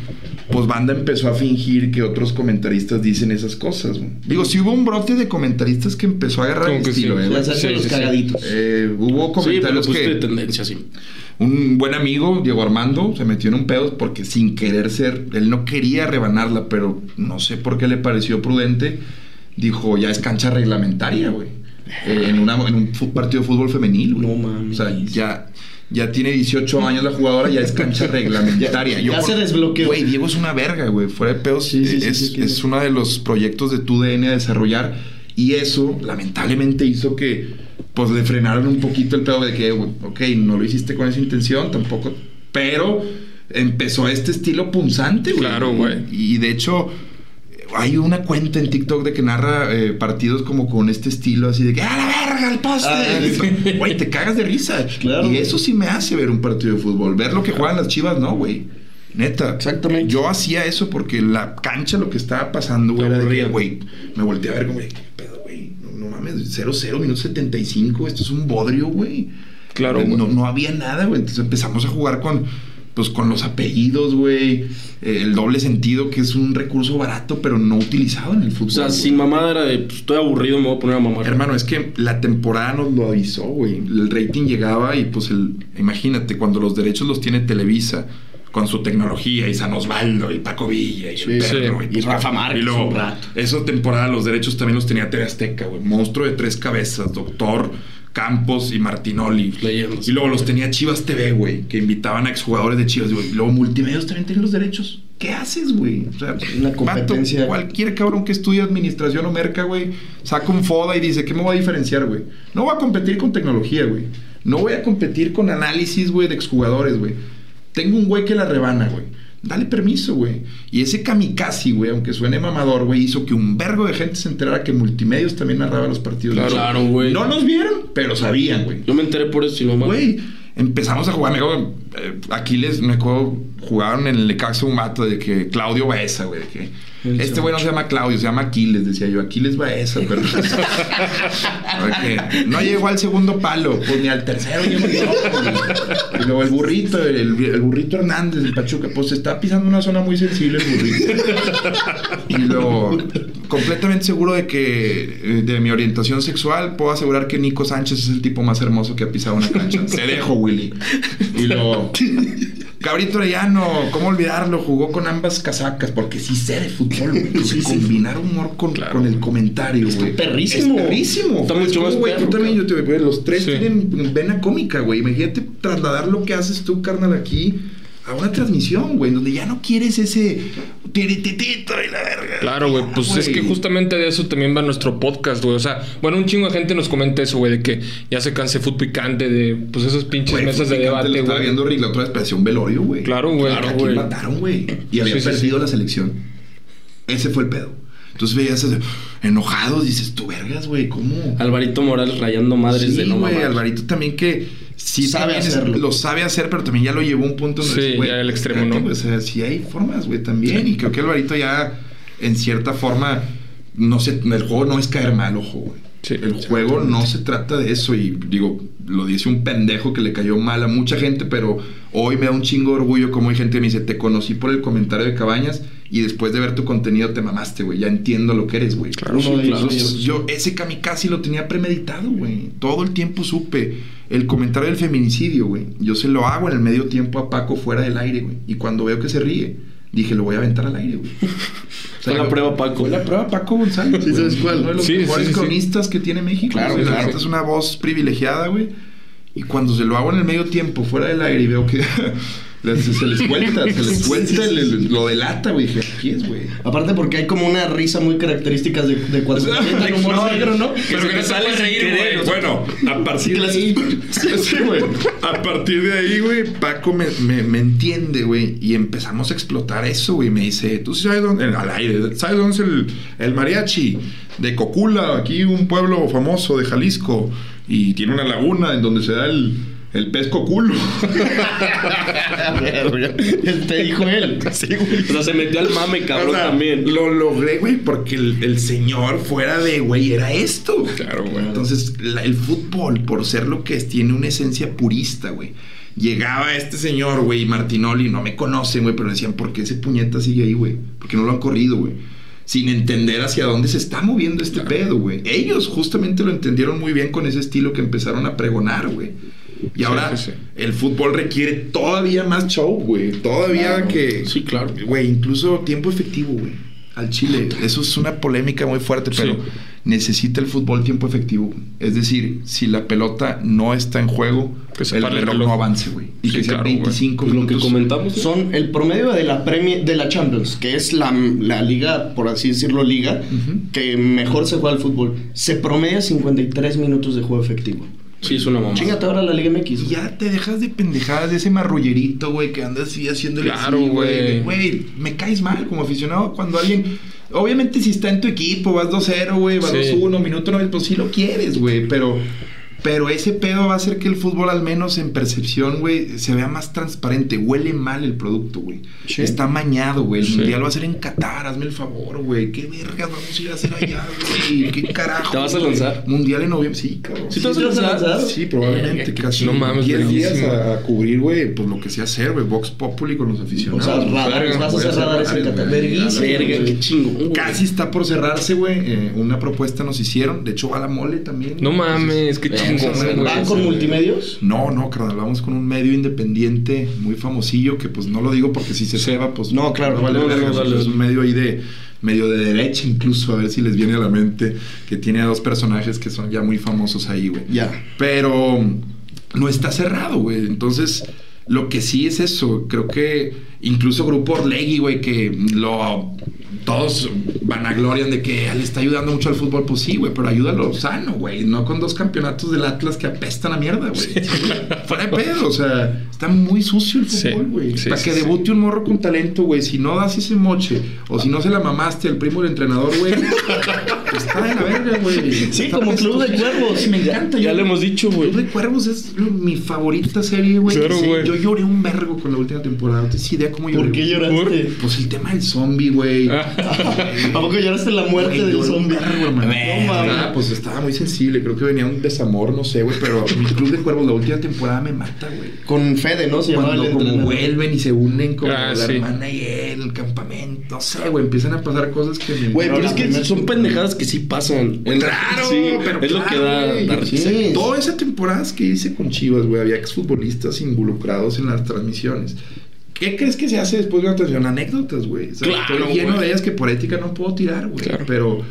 pues banda empezó a fingir que otros comentaristas dicen esas cosas, güey. Digo, sí hubo un brote de comentaristas que empezó a agarrar Como el que estilo, sí. eh, Sí, los sí, cagaditos. Eh, hubo Sí, pero comentarios que de tendencia, sí. un buen amigo, Diego Armando, se metió en un pedo porque sin querer ser, él no quería rebanarla, pero no sé por qué le pareció prudente. Dijo, ya es cancha reglamentaria, güey. Eh, en, una, en un partido de fútbol femenil, güey. No mames. O sea, ya, ya tiene 18 años la jugadora, ya es cancha *laughs* reglamentaria. Ya- ya se desbloqueó. Güey, Diego es una verga, güey. Fuera de pedos, Sí, sí, es, sí, sí. es uno de los proyectos de tu DN a desarrollar. Y eso, lamentablemente, hizo que pues le frenaron un poquito el pedo de que, güey, ok, no lo hiciste con esa intención, tampoco. Pero empezó este estilo punzante, güey. Claro, güey. Y de hecho, hay una cuenta en TikTok de que narra eh, partidos como con este estilo, así de que, ¡a la verga, el poste! Ah, sí. Güey, te cagas de risa. Claro. Y eso sí me hace ver un partido de fútbol. Ver lo que juegan las chivas, no, güey. Neta. Exactamente. Yo hacía eso porque la cancha lo que estaba pasando, güey, Te era de que, aburría. güey, me volteé a ver como, güey, ¿qué pedo, güey? No, no mames, 0-0, minuto 75, esto es un bodrio, güey. Claro, no, no había nada, güey. Entonces empezamos a jugar con, pues, con los apellidos, güey. eh, el doble sentido, que es un recurso barato, pero no utilizado en el fútbol. O sea, güey. sin mamada era de, pues, estoy aburrido, me voy a poner a mamar. Hermano, es que la temporada nos lo avisó, güey. El rating llegaba y pues el... Imagínate, cuando los derechos los tiene Televisa, con su tecnología, y San Osvaldo, y Paco Villa, y Sí, perro, sí. y, Y Rafa Márquez, Y luego, esa temporada los derechos también los tenía TV Azteca, güey. Monstruo de tres cabezas, Doctor, Campos y Martinoli. Leyendas. Y luego los tenía Chivas TV, güey, que invitaban a exjugadores de Chivas, güey. Y luego Multimedios también tienen los derechos. ¿Qué haces, güey? O sea, Una vato, competencia. cualquier cabrón que estudie administración o merca, güey, saca un FODA y dice, ¿qué me voy a diferenciar, güey? No voy a competir con tecnología, güey. No voy a competir con análisis, güey, de exjugadores, güey. Tengo un güey que la rebana, güey. Dale permiso, güey. Y ese kamikaze, güey, aunque suene mamador, güey, hizo que un vergo de gente se enterara que Multimedios también narraba los partidos. de Claro, claro, güey. No nos vieron, pero sabían, güey. Yo me enteré por eso y no mames. Güey, empezamos a jugar. Me acuerdo, eh, Aquiles, me acuerdo, jugaron en el Lecaxo un mato de que Claudio Baeza, güey. de que este güey no se llama Claudio, se llama Aquiles, decía yo. Aquiles Baeza, pero. Porque *laughs* no llegó al segundo palo, pues ni al tercero llegó. Y luego el burrito, el, el burrito Hernández, el Pachuca, pues está pisando una zona muy sensible el burrito. Y luego, completamente seguro de que eh, de mi orientación sexual, puedo asegurar que Nico Sánchez es el tipo más hermoso que ha pisado una cancha. Te dejo, Willy. Y luego, Gabriel Orellano, ¿cómo olvidarlo? Jugó con ambas casacas, porque sí sé de fútbol, güey. Combinar humor con, con el comentario, güey. perrísimo. Es perrísimo. Está mucho más güey. Tú también, yo te Los tres Sí. tienen vena cómica, güey. Imagínate trasladar lo que haces tú, carnal, aquí a una transmisión, güey, donde ya no quieres ese tirititito y la verga. Claro, güey. Pues es que justamente de eso también va nuestro podcast, güey. O sea, bueno, un chingo de gente nos comenta eso, güey, de que ya se canse fútbol picante, de pues esos pinches Güey, mesas de debate, Estaba güey. viendo Rick la otra vez, parecía un velorio, güey. Claro, güey. Claro, güey. mataron, güey. Y había Sí, sí, perdido sí. la selección. Ese fue el pedo. Entonces veías enojados, dices, tú vergas, güey, ¿cómo? Alvarito Morales rayando madres Sí, de no güey, mamar. Alvarito también que sí Sabe hacerlo. lo sabe hacer, pero también ya lo llevó a un punto donde Sí, ya el extremo, ¿no? O sea, sí hay formas, güey, también. Y creo que Alvarito ya, en cierta forma, no sé, el juego no es caer mal, ojo, güey. Sí, el juego no se trata de eso. Y digo, lo dice un pendejo que le cayó mal a mucha gente, pero hoy me da un chingo de orgullo como hay gente que me dice, te conocí por el comentario de Cabañas y después de ver tu contenido te mamaste, güey. Ya entiendo lo que eres, güey. Claro, sí, claro. Yo ese kamikaze lo tenía premeditado, güey. Todo el tiempo supe. El comentario del feminicidio, güey. Yo se lo hago en el medio tiempo a Paco fuera del aire, güey. Y cuando veo que se ríe, dije, lo voy a aventar al aire, güey. O *laughs* Fue la prueba, Paco. Fue la prueba Paco González. Sí. ¿sabes cuál? Uno de los Sí, mejores sí, cronistas que tiene México. Claro, güey. La claro. Es una voz privilegiada, güey. Y cuando se lo hago en el medio tiempo, fuera del aire, y veo que *laughs* se les suelta, se les suelta, el- el- lo delata, güey. Dije, aquí es, güey. Aparte porque hay como una risa muy característica de, de cuando *laughs* se el humor negro, ¿no? Pero que no sale reír, güey. Bueno, a *laughs* partir de ahí. Sí, güey. A partir de ahí, güey, Paco me, me, me entiende, güey. Y empezamos a explotar eso, güey. Me dice, tú sí sabes dónde. Al aire, ¿sabes dónde es el, el mariachi? De Cocula, aquí un pueblo famoso de Jalisco. Y tiene una laguna en donde se da el, el pez coculo. Te dijo él. Sí, güey. O sea, se metió al mame, cabrón, O sea, también. Lo logré, güey, porque el, el señor fuera de, güey, era esto. Claro, güey. Entonces, la- el fútbol, por ser lo que es, tiene una esencia purista, güey. Llegaba este señor, güey, Martinoli, no me conocen, güey, pero decían, ¿por qué ese puñeta sigue ahí, güey? Porque no lo han corrido, güey. Sin entender hacia dónde se está moviendo este pedo, güey. Ellos justamente lo entendieron muy bien con ese estilo que empezaron a pregonar, güey. Y ahora sí, sí. el fútbol requiere todavía más show, güey. Todavía que... Sí, claro. Güey, incluso tiempo efectivo, güey. Al Chile. Eso es una polémica muy fuerte, pero. Necesita el fútbol tiempo efectivo. Es decir, si la pelota no está en juego, Que se el pare el reloj reloj. no avance, güey. Y Sí, que sea claro, güey. 25 Pues lo que minutos. comentamos. Son el promedio de la Premier, de la Champions, que es la, la liga, por así decirlo, liga, que mejor se juega al fútbol. Se promedia 53 minutos de juego efectivo. Sí, es una mamá. Chingate ahora la Liga MX. Y ya te dejas de pendejadas de ese marrullerito, güey, que andas así haciéndole Claro, así, güey. Güey, me caes mal como aficionado cuando alguien... Obviamente si está en tu equipo, vas 2-0, güey, vas Sí. 2-1, minuto 9, pues sí lo quieres, güey, pero... Pero ese pedo va a hacer que el fútbol, al menos en percepción, güey, se vea más transparente. Huele mal el producto, güey. Sí. Está mañado, güey. El Sí. mundial va a ser en Qatar, hazme el favor, güey. ¿Qué vergas vamos a ir a hacer allá, güey? ¿Qué carajo? *laughs* ¿Te vas a lanzar? Mundial en noviembre, sí, cabrón. ¿Sí te vas a lanzar? Sí, probablemente. Casi No mames, 10 días a, a cubrir, güey, pues lo que sea hacer, güey, Vox Populi con los O aficionados. sea, radares, verga, vas a hacer radares en Qatar. Verga, qué güey. Casi está por cerrarse, güey. eh, una propuesta nos hicieron. De hecho, va la mole también. No mames, qué Entonces, ¿Van con multimedios? No, no, carnal, vamos con un medio independiente muy famosillo que pues no lo digo porque si se ceba, pues No, claro, vale no, verga, es un medio ahí de medio de derecha incluso, a ver si les viene a la mente que tiene a dos personajes que son ya muy famosos ahí, güey. Ya. Pero no está cerrado, güey. Entonces, lo que sí es eso. Creo que incluso Grupo Orlegui, güey, que lo. Todos vanaglorian de que le está ayudando mucho al fútbol. Pues sí, güey, pero ayúdalo sano, güey. No con dos campeonatos del Atlas que apestan a mierda, güey. Fuera de pedo, o sea, está muy sucio el Sí, fútbol, güey. sí, Para sí, que sí. debute un morro con talento, güey. Si no das ese moche, o si no se la mamaste al primo del entrenador, güey, *laughs* está de la verga, güey. Sí, Está como Club de. Cuervos. Sí, me encanta. Ya yo- lo hemos dicho, güey. Club de Cuervos es mi favorita serie, güey. Claro, Sí. Yo lloré un vergo con la última temporada. Idea cómo lloré. ¿Por qué lloraste? Pues el tema del zombie, güey. *laughs* ¿A poco lloraste la muerte Güey, del zombie? Ah, pues estaba muy sensible. Creo que venía un desamor, no sé, güey. Pero mi Club de Cuervos, la última temporada me mata, güey. Con Fede, ¿no? Se Cuando el como entrenador. vuelven y se unen como Ah, la sí. hermana y él, el campamento, no sé, güey, empiezan a pasar cosas que me... Güey, pero es que son pendejadas que sí pasan. En- Claro, sí, pero es lo que claro, da, güey. da. Sí. Toda esa temporada que hice con Chivas, güey, había exfutbolistas involucrados en las transmisiones. ¿Qué crees que se hace después de una transmisión? Anécdotas, güey. O sea, Claro, estoy lleno güey. de ellas que por ética no puedo tirar, güey. Claro. Pero,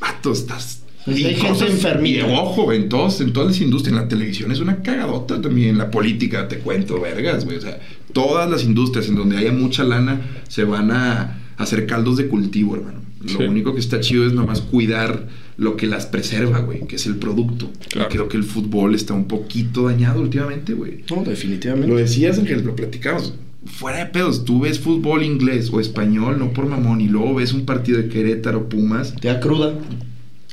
vato, estás. Pues y hay gente enfermita. y ojo, en, todos, en todas las industrias, en la televisión es una cagadota también, en la política, te cuento, vergas, güey. O sea, todas las industrias en donde haya mucha lana se van a hacer caldos de cultivo, hermano. Lo Sí. único que está chido es nomás cuidar lo que las preserva, güey, que es el producto. Claro. Creo que el fútbol está un poquito dañado últimamente, güey. No, definitivamente. Lo decías, Ángel, lo platicamos. Fuera de pedos, tú ves fútbol inglés o español, no por mamón, y luego ves un partido de Querétaro Pumas. Te da cruda.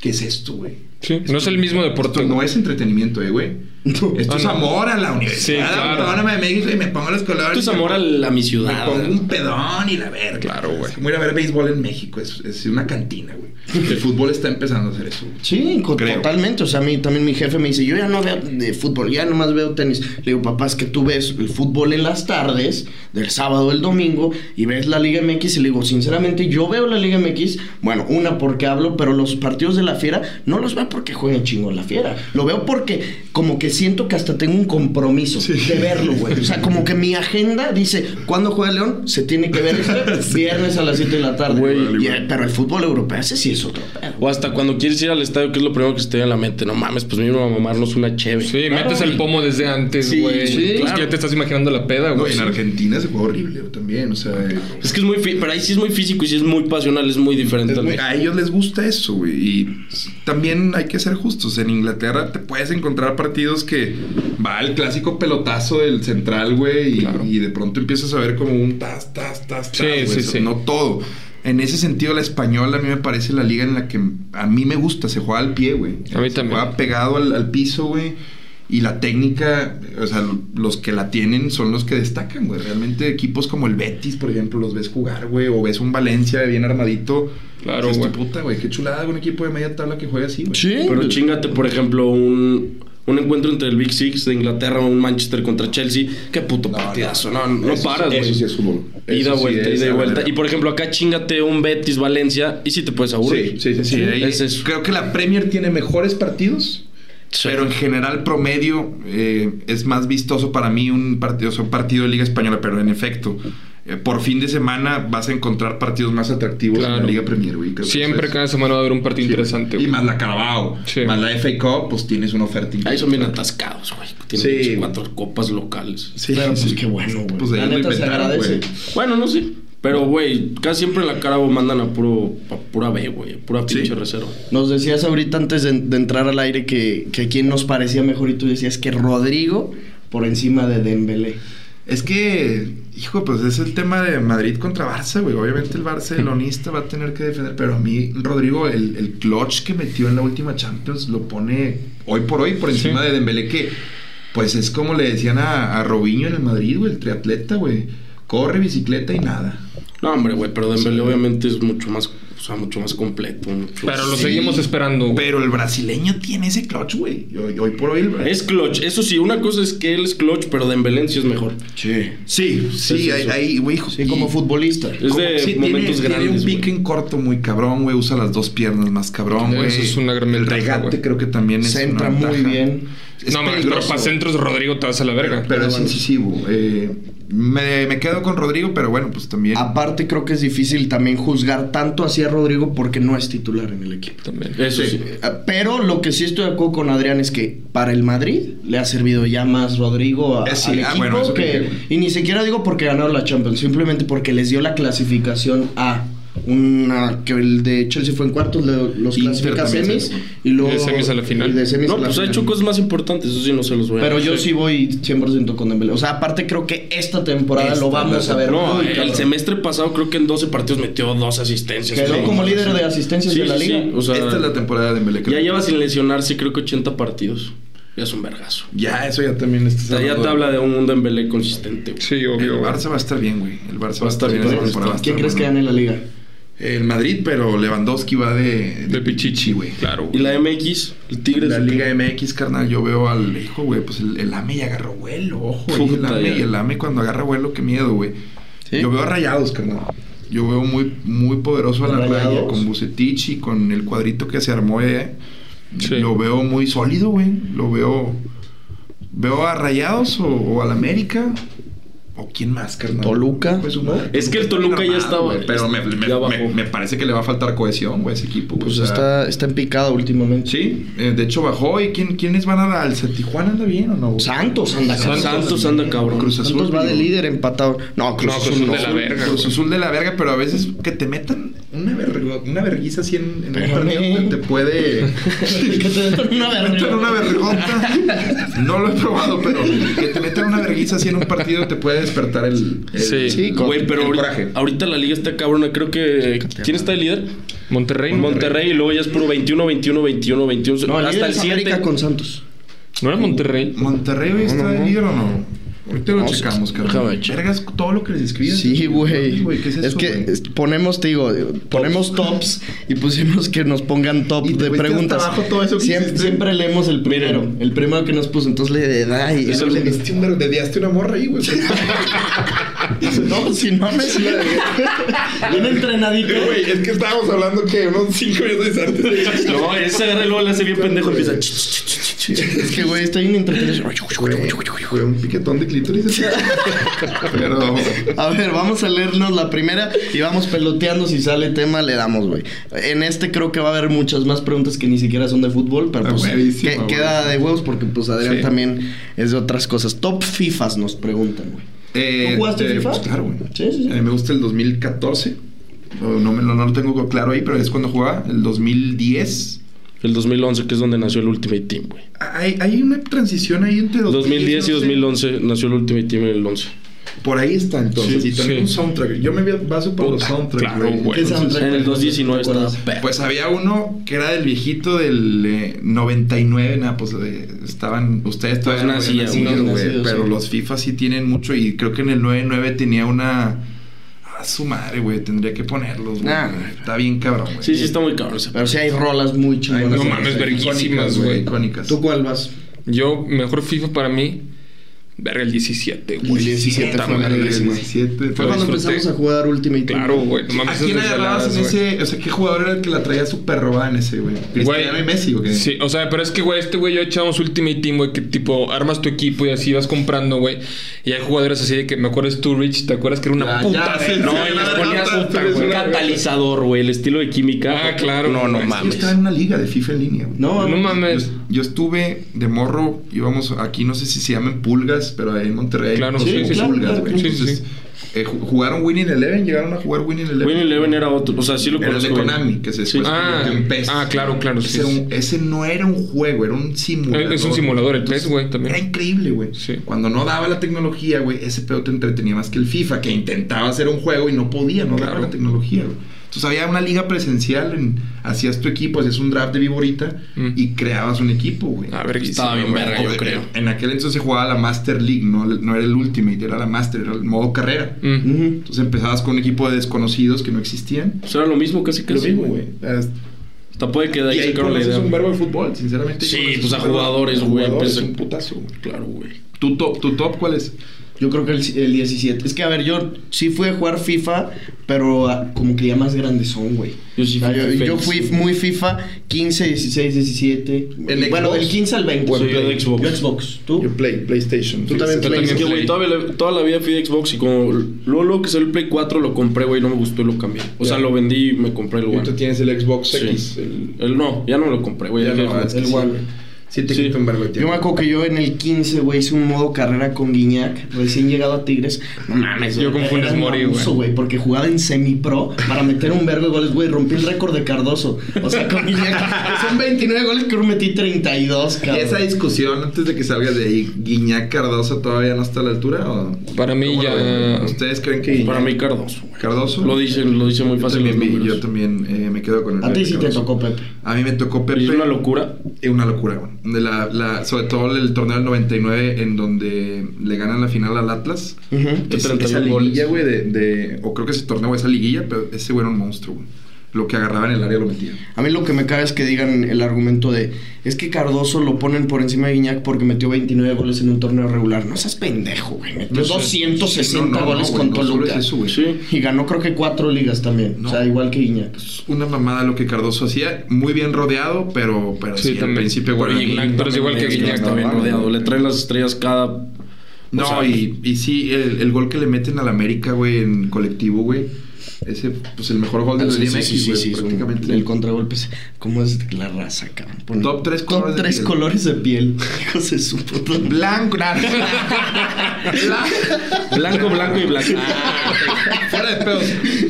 ¿Qué es esto, güey? Sí, no es el mismo deporte. Esto no es entretenimiento, eh, güey. No. Esto Ah, es no. amor a la universidad Sí, claro. autónoma de México y me pongo los colores. Esto es me amor a pongo- a mi ciudad. Me pongo un pedón y la verga. Claro, güey. Como ir a ver béisbol en México. Es, es una cantina, güey. El fútbol está empezando a hacer eso. Sí, Creo. totalmente. O sea, a mí también mi jefe me dice, yo ya no veo de fútbol, ya nomás veo tenis. Le digo, papá, es que tú ves el fútbol en las tardes, del sábado, el domingo, y ves la Liga MX. Y le digo, sinceramente, yo veo la Liga MX, bueno, una porque hablo, pero los partidos de la Fiera no los veo porque jueguen chingo la Fiera. Lo veo porque como que siento que hasta tengo un compromiso de verlo, güey. O sea, como que mi agenda dice, ¿cuándo juega León? Se tiene que ver este *laughs* viernes a las 7 de la tarde. Güey. Y, eh, pero el fútbol europeo, ese sí es otro pedo. O hasta cuando quieres ir al estadio, que es lo primero que se te viene a la mente. No mames, pues mínimo a mamarnos una cheve. Sí, metes el pomo desde antes, Sí, güey. sí, Pues claro. Ya te estás imaginando la peda, No, güey. en Argentina se juega horrible también. O sea, eh, Es que es muy... fi- Pero ahí sí es muy físico y sí es muy pasional, es muy diferente. Es muy- a ellos les gusta eso, güey. Y también hay que ser justos. En Inglaterra te puedes encontrar partidos que va el clásico pelotazo del central, güey. Y, Claro. y de pronto empiezas a ver como un tas, tas, tas, tas. Sí, güey, sí, eso, sí. No todo. En ese sentido, la española a mí me parece la liga en la que a mí me gusta. Se juega al pie, güey. A mí Se también. juega pegado al, al piso, güey. Y la técnica, o sea, los que la tienen son los que destacan, güey. Realmente equipos como el Betis, por ejemplo, los ves jugar, güey. O ves un Valencia bien armadito. Claro, güey. "Tu puta, güey. Qué chulada un equipo de media tabla que juega así, güey. Sí. Pero chingate, por ejemplo, un, un encuentro entre el Big Six de Inglaterra, un Manchester contra Chelsea. Qué puto No, partidazo. no. No, paras, güey. eso sí es fútbol. Ida, sí vuelta, ida y vuelta. Y por ejemplo, acá chingate un Betis Valencia y si te puedes aburrir. Sí, sí, sí. sí. Es eso. Creo que la Premier tiene mejores partidos. Pero en general promedio eh, es más vistoso para mí un partido, o sea, un partido de Liga Española, pero en efecto, eh, por fin de semana vas a encontrar partidos más atractivos en la Liga Premier, güey. Creo que Siempre, cada semana va a haber un partido Sí. interesante, Y güey. más la Carabao, Sí. más la FA Cup, pues tienes una oferta Ahí son bien atascados, güey. Tienen Sí. cuatro copas locales. Sí, Pero, pues, sí. qué bueno, güey. Pues de La ahí lo neta se inventaron, agradece. güey. Bueno, no sé. Pero, güey, casi siempre en la cara mandan a puro a pura B, güey. a Pura Sí. pinche reserva. Nos decías ahorita antes de, de entrar al aire que, que quién nos parecía mejor y tú decías que Rodrigo por encima de Dembélé. Es que, hijo, pues es el tema de Madrid contra Barça, güey. Obviamente el barcelonista va a tener que defender, pero a mí, Rodrigo, el, el clutch que metió en la última Champions lo pone hoy por hoy por encima Sí. de Dembélé, que pues es como le decían a, a Robinho en el Madrid, güey, el triatleta, güey. Corre, bicicleta y nada. No, hombre, güey, pero Dembélé obviamente es mucho más, o sea, mucho más completo. mucho- Pero lo Sí. seguimos esperando, güey. Pero el brasileño tiene ese clutch, güey. Hoy, hoy por hoy el Es clutch, eso sí, una cosa es que él es clutch, pero Dembélé en sí es mejor. Sí. Sí, sí, Es hay, güey, Sí, como futbolista. Es de Sí, momentos tiene, grandes. Tiene un pique güey. en corto muy cabrón, güey. Usa las dos piernas más cabrón, güey. Eso es una gran El regate güey. creo que también es Centra una muy bien. Es no, pero para centros Rodrigo te vas a la verga. Pero es bueno. incisivo. Eh, me, me quedo con Rodrigo, pero bueno, pues también. Aparte creo que es difícil también juzgar tanto hacia Rodrigo porque no es titular en el equipo. También. Eso sí. Eh, Pero lo que sí estoy de acuerdo con Adrián es que para el Madrid le ha servido ya más Rodrigo a, Eh, sí, al ah, equipo bueno, eso que, que- y ni siquiera digo porque ganaron la Champions, simplemente porque les dio la clasificación a una que el de Chelsea fue en cuartos, le- los Inter clasifica semis se y luego de semis a la final. y de semis No, a la pues ha final. hecho cosas más importantes, eso sí no se los voy a Pero yo sí voy 100% con Dembélé. O sea, aparte creo que esta temporada Esta lo vamos a ver. No, muy el cabrón. semestre pasado creo que en 12 partidos metió dos asistencias. Quedó Sí. como líder de asistencias Sí, de la liga. sí. O sea, Esta es la temporada de Mbele. ya lleva sin lesionarse creo que 80 partidos. Ya es un vergazo. Ya, eso ya también O está. sea, ya te habla de un Dembélé consistente. güey. Sí, El obvio. güey. Barça va a estar bien, güey. El Barça va, Va a estar bien ¿Quién crees que gane la liga? El Madrid, pero Lewandowski va de, De Pichichi, güey. Claro, Y la MX, el Tigres. La Liga MX, carnal, yo veo al hijo, güey, pues el, el AME ya agarró vuelo, ojo, ahí el Puta, AME, y el AME cuando agarra vuelo, qué miedo, güey. Yo veo a Rayados, carnal. Yo veo muy, muy poderoso a la raya con Bucetich y con el cuadrito que se armó, eh. Sí. Lo veo muy sólido, güey. Lo veo. Veo a Rayados o, o al América. ¿O quién más, carnal? Toluca, Pues, ¿no? Es que el Toluca ya estaba- Pero me, me- ya bajó. me- me parece que le va a faltar cohesión, güey, a ese equipo. Pues o sea, está, está en picada últimamente. Sí, eh, de hecho bajó. ¿Y quién, quiénes van a la alza? ¿Tijuana anda bien o no? Santos anda cabrón. Santos anda cabrón. Cruz Azul. Santos va de líder empatado. No, Cruz No, Cruz Azul Azul no. de la verga, Cruz. Azul de la verga, pero a veces que te metan una, verga, una verguiza así en, en un partido te puede. *laughs* que te metan una *laughs* metan una vergota. No lo he probado, pero que te metan una verguiza así en un partido te puede despertar el. el- Sí. Sí, con- Güey, pero el ahorita, coraje. ahorita la liga está cabrona. Creo que. ¿Quién está de líder? Monterrey. Monterrey y luego ya es puro 21, 21, 21, 21. No, hasta el es América 7. con Santos. ¿No era Monterrey? ¿Monterrey hoy está de líder o no? Ahorita lo No, checamos, carnal. Vergas, todo lo que les escribes. Sí, güey. ¿Qué es es que es- ponemos, te digo, ponemos tops y pusimos que nos pongan top Y de preguntas. abajo todo eso que siempre, siempre leemos el primero. Miren. El primero que nos puso. Entonces le da y. Eso le diste un le diaste una morra ahí, güey. *laughs* No, si no me Bien *laughs* entrenadito. Güey, es que estábamos hablando que unos 5 minutos antes. No, ese agarra y luego le hace bien pendejo. Empieza. *laughs* Es que, güey, está bien entretenido. Fue, un piquetón de clítoris. *laughs* Pero. A ver, vamos a leernos la primera y vamos peloteando. Si sale tema, le damos, güey. En este creo que va a haber muchas más preguntas que ni siquiera son de fútbol, pero Ah, pues que- güey. queda de huevos porque pues Adrián Sí. también es de otras cosas. Top FIFAs nos preguntan, güey. Eh, ¿Tú jugaste eh, FIFA? pues, claro, güey. Sí, sí, sí. A mí me gusta el 2014. No, no, no lo tengo claro ahí, pero es cuando jugaba. El 2010. El 2011, que es donde nació el Ultimate Team, güey. Hay, hay una transición ahí entre 2010 y no sé. 2011 nació el Ultimate Team en el 11. Por ahí está entonces. Sí, y también sí. un soundtrack. Yo me baso por los Puta, soundtracks, claro, güey. güey. ¿Qué soundtrack? En el 2019 ¿Te acuerdas? estaba perro. Pues había uno que era del viejito del eh, 99, nada, pues eh, estaban, ustedes todavía no nacía, habían nacido, güey. güey, Nacido, pero sí. los FIFA sí tienen mucho y creo que en el 99 tenía una... A su madre, güey, tendría que ponerlos, güey. Nah. Está bien cabrón, güey. Sí, sí, está muy cabrón. Pero sí hay rolas muy chingonas. no mames, icónicas, verguísimas, güey. Icónicas. ¿Tú cuál vas? Yo, mejor FIFA para mí. Verga, el 17, güey. El 17 Puta fue güey. 17. Fue cuando disfruté. empezamos a jugar Ultimate Team. Claro, güey. No ¿A mames, quién esas agarrabas en ese? O sea, ¿qué jugador era el que la traía súper robada en ese, güey? Cristiano y Messi, ¿o qué? Sí, o sea, pero es que, güey, este güey yo echamos Ultimate Team, güey, que tipo armas tu equipo y así vas comprando, güey. Y hay jugadores así de que me acuerdo Sturridge, ¿te acuerdas que era una Ya, puta ya, de- sí, No, sí, y les ponías. Un catalizador, güey, el estilo de química. Ah, claro, No, no güey. Yo mames. estaba en una liga de FIFA en línea, güey. No, No no. mames. Yo, yo estuve de morro, íbamos aquí, no sé si se llaman pulgas, pero ahí en Monterrey. Claro, pues, sí, sí, sí. pulgas, güey. sí, sí, sí. eh, ju- jugaron Winning Eleven, llegaron a jugar Winning Eleven. Win Eleven era otro. O sea, sí lo Era el conozco. de güey. Konami, que se Sí. después Ah, convirtió en PES. ah, claro, claro, Ese, sí, era sí. ese no era un juego, era un simulador. Es un simulador, el PES, güey, también. Era increíble, güey. Sí. Cuando no daba la tecnología, güey, ese pedo te entretenía más que el FIFA, que intentaba hacer un juego y no podía, no daba Claro. la tecnología, güey. Entonces había una liga presencial, en- hacías tu equipo, hacías un draft de viborita Mm. y creabas un equipo, güey. Ah, verguísima, Estaba bien verga, yo creo. En aquel entonces se jugaba la Master League, no, no era el Ultimate, era la Master, era el modo carrera. Mm. Entonces empezabas con un equipo de desconocidos que no existían. Pues era lo mismo, casi que Lo mismo, güey. Hasta puede que de ahí Y ahí sacaron la idea. un verbo de fútbol, sinceramente. Sí, pues a jugadores, güey, pues, un putazo, güey. Claro, güey. ¿Tu top, ¿Tu top cuál es? Yo creo que el, el 17. Es que, a ver, yo sí fui a jugar FIFA, pero ah, como que ya más grandes son, güey. Yo sí O sea, fui yo, yo fui muy FIFA 15, 16, 17. ¿En Y bueno, Xbox? del 15 al 20. ¿O en Sí, yo de? Xbox. Yo Xbox. ¿Tú? Yo Play, PlayStation. Tú también Yo Play. también Es que, Play. güey, toda, la- toda la vida fui de Xbox y como luego, luego que salió el Play 4 lo compré, güey, no me gustó y lo cambié. O sea, Ya. lo vendí y me compré el Y One. tú tienes el Xbox Sí. X. El, El no, ya no lo compré, güey. ya ya no, el sí, One. Sí, te Sí. quita un verbo de Yo me acuerdo que yo en el 15, güey, hice un modo carrera con Guiñac, recién llegado a Tigres. No mames, Yo güey, con Funes Mori, güey. porque jugaba en semi-pro para meter un vergo de goles, güey. Rompí el récord de Cardoso. O sea, con Guiñac *laughs* son 29 goles que yo metí 32, cabrón. Esa discusión, antes de que salgas de ahí, ¿Guiñac Cardoso todavía no está a la altura? O? Para mí ¿Cómo lo ya- ven? ¿Ustedes creen que Guiñac- Para mí Cardoso. Cardoso? Lo dice, lo dice muy Yo fácil también, yo también eh, me quedo con el A ti sí te tocó, Pepe. A mí me tocó Pepe. Y es una locura. Es una locura, güey. De la, la, sobre todo el torneo del 99 en donde le ganan la final al Atlas. Ujú. Es- 31 esa liguilla, güey, de, de- O creo que ese torneo, esa liguilla, pero ese güey era un monstruo, güey. Lo que agarraba en el área lo metía. A mí lo que me caga es que digan el argumento de es que Cardoso lo ponen por encima de Guiñac porque metió 29 goles en un torneo regular. No seas pendejo, güey. Metió No sé. 260 No, no, no, goles con Toluca. es eso. Sí. Y ganó creo que cuatro ligas también. No. O sea, igual que Guiñac. Es una mamada lo que Cardoso hacía. Muy bien rodeado, pero, pero Sí, sí, al principio, Pero. Guiñac, pero es igual que Guiñac, Está bien rodeado. Le traen las estrellas cada. No, O sea, y, y sí, el, el gol que le meten al América, güey, en colectivo, güey. Ese, pues el mejor gol de Sí, Liga sí, sí, sí, prácticamente. El contragolpe. es- ¿Cómo es la raza, cabrón? Top tres colores Top de tres piel. colores de piel. *laughs* Hijos de su madre. Blanco, nada. *laughs* Blanco, blanco y blanco. Fuera de pedos.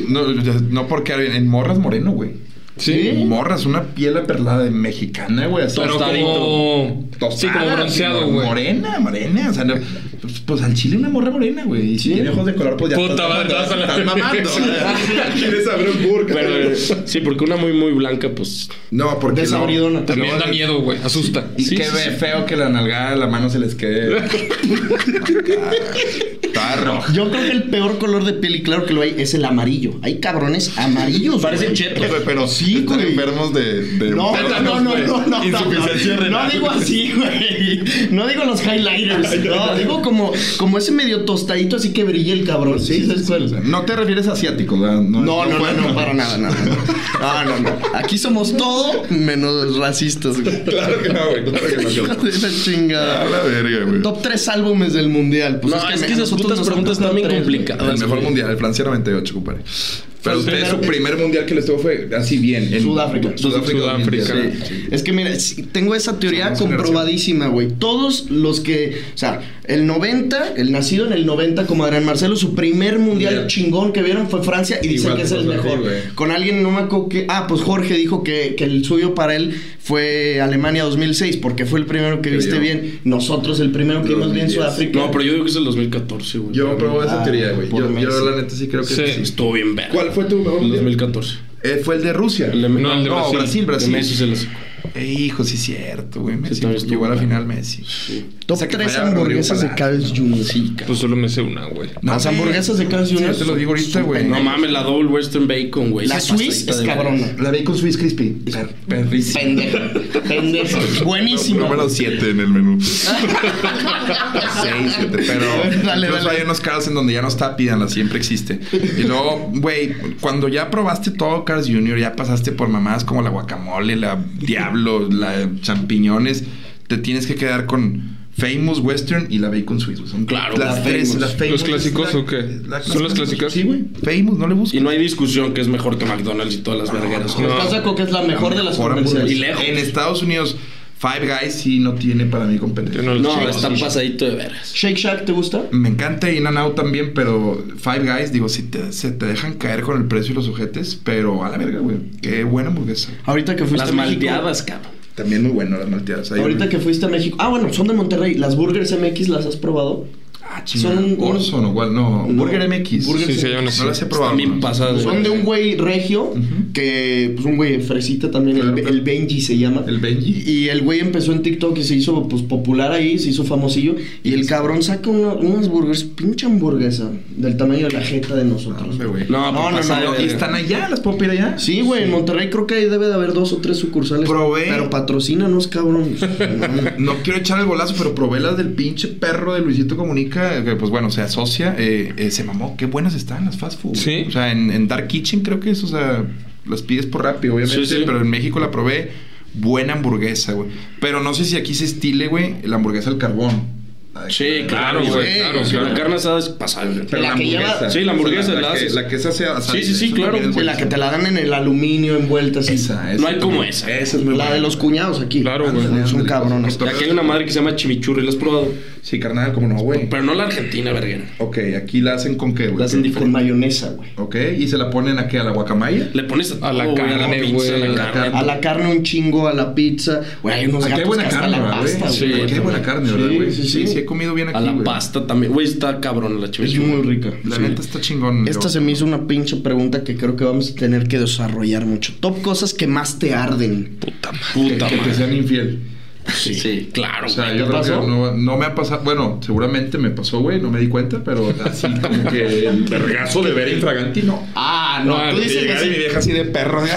No, no porque en morras moreno, güey. Sí. Morras, una piel aperlada de mexicana, güey. así. Tostadito. como. Tostada, sí, como bronceado, güey. Morena, morena. O sea, no, pues, pues al chile una morra morena, güey. Y si tiene ojos de color, pues ya Puta estás madre, a la- estás mamando. *laughs* Quieres saber un burka. Pero eh, sí, porque una muy, muy blanca, pues. No, porque Desabridona. no. También No, da miedo, güey. Asusta. Y Sí, qué sí, ve- sí. feo que la nalgada, la mano se les quede. *laughs* Está rojo. Yo creo que el peor color de piel, y claro que lo hay, es el amarillo. Hay cabrones amarillos. Parecen güey. chetos. Pero sí, Están güey. enfermos de. de No, no, no, no, no, no, Insuficiencia no, no, renal. no digo así, güey. No digo los highlighters. *laughs* No, digo como, como ese medio tostadito así que brille el cabrón. Sí, ¿sabes cuál? No te refieres a asiático, ¿verdad? No, no, no, no, para nada, nada. No, no, no. Aquí somos todo menos racistas, güey. *laughs* Claro que no, güey. Claro que no. Hijo de la A chingada. la verga, güey. Top 3 álbumes del mundial. Pues No, es que esas putas preguntas güey. complicadas. El mejor mundial, el Francia 98, compadre. Pero usted, su primero- primer mundial que le estuvo fue así bien. en Sudáfrica. Sudáfrica. Sudáfrica. 2010, sí. Es que mira, tengo esa teoría comprobadísima, güey. Todos los que, o sea, el 90, el nacido en el 90 como Adrián Marcelo, su primer mundial chingón que vieron fue Francia y dicen Igual que es el mejor. Con alguien, no me acuerdo que, ah, pues Jorge dijo que, que el suyo para él fue Alemania 2006 porque fue el primero que Que viste bien. Nosotros el primero que vimos bien 2010. Sudáfrica. No, pero yo digo que es el 2014, güey. Yo pruebo esa Ah, teoría, güey. Yo, la neta sí creo que Sí. sí. Estuvo bien verga. ¿Cuál fue tu mejor El mundial? 2014. Eh, fue el de Rusia. El de- No, el de Brasil. Brasil, De Brasil. Messi se las- Eh, hijo, sí es cierto, güey. Messi estuvo llegó a la final Messi. Top 3 fallaba Rodrigo hamburguesas de. Carl's Jr. Sí. Pues solo me sé una, güey. Las hamburguesas de Carl's Sí, Jr. te lo digo ahorita, güey. No mames, la Double Western Bacon, güey. La Swiss es de cabrona. La Bacon Swiss Crispy. Per- perrísima. Pendeja. Pendeja. *laughs* Buenísima. Número 7 en el menú. *laughs* 6, 7, pero Dale, incluso dale. hay unos casos en donde ya no está, pídanla, siempre existe. Y luego, güey, cuando ya probaste todo Cars Jr., ya pasaste por mamadas como la guacamole, la diablo, la champiñones, te tienes que quedar con Famous Western y la Bacon Swiss. Son Claro, las la tres. Famous. La Famous ¿Los clásicos la- o qué? la- ¿Son las clásicas? Sí, güey. Famous, no le busques. Y no hay discusión que es mejor que McDonald's y todas las vergueras. no. ¿Estás de acuerdo que es la mejor de las hamburguesas? hamburguesa. Y lejos. En Estados Unidos, Five Guys sí no tiene para mí competencia. No No, está pasadito de veras. Shake Shack, ¿te gusta? Me encanta In and Out también, pero Five Guys, digo, sí te, se te dejan caer con el precio y los sujetes, pero a la verga, güey. Qué buena hamburguesa. Ahorita que fuiste Las a México. malteadas, cabrón. También muy bueno las malteadas. Ahí, Ahorita güey. que fuiste a México. Ah, bueno, son de Monterrey. Las Burgers MX las has probado. Ah, chingada. son- Orson o cuál, no. No. Burger MX. Burger Sí, sí, No las he probado. También ¿no? pasadas. Son de un güey regio, que pues un güey fresita también, Claro, el, claro. el Benji se llama. El Benji. Y el güey empezó en TikTok y se hizo pues popular ahí, se hizo famosillo. Y el cabrón saca una- unas burgers, pinche hamburguesa, del tamaño de la jeta de nosotros. Hombre, güey. No, No, no, no, ¿Y están allá? ¿Las puedo pedir allá? Sí, güey, en Monterrey creo que ahí debe de haber dos o tres sucursales. Probé. Pero patrocínanos, cabrón. *laughs* No quiero echar el golazo, pero probé las del pinche perro de Luisito Comunica, que pues bueno, se asocia, eh, eh, se mamó, qué buenas están las fast food. Sí. O sea, en, en Dark Kitchen creo que es, o sea, las pides por rápido, obviamente, Sí, sí. pero en México la probé, buena hamburguesa, güey. Pero no sé si aquí se estile, güey, la hamburguesa al carbón. Sí, Claro, güey, claro, Sí, claro. La carne asada es verga. Pero La la, que lleva- hamburguesa. Sí, la hamburguesa O sea, la la, que, haces. la que esa sea. sea, Sí, sí, sí, claro. también es Sí, la que te la dan en el aluminio envuelta así. Esa, esa No hay como esa. Esa es muy La buena. de los cuñados aquí. Claro, güey. Son. Y aquí hay una madre que se llama chimichurri, ¿la has probado? Sí, carnal, como no, güey. Pero no la argentina, verguera. Ok, aquí la hacen con qué, güey. La hacen Con diferente. mayonesa, güey. Ok, y se la ponen aquí a la guacamaya. Le pones A la carne, güey. a la carne. A la carne un chingo, a la pizza. Güey, hay unos Aquí hay gatos buena que hasta carne, la pasta, Sí, güey. Aquí hay buena carne, ¿verdad, Sí, güey? sí, Sí, sí. sí, he comido bien aquí, A la pasta también. Güey, está cabrón la Es chimichurri. muy rica. La Sí. neta está chingón. Esta yo- se me hizo una pinche pregunta que creo que vamos a tener que desarrollar mucho. Top cosas que más te arden. Puta madre. que, Puta que te madre. sean infiel. Sí, claro, O sea, güey. yo ¿te creo pasó? que no, no me ha pasado. Bueno, seguramente me pasó, güey, no me di cuenta, pero así *laughs* como que el vergazo de ver infraganti, no. Ah, no, No, tú dices que Llegar y mi sí. vieja así de perro. de,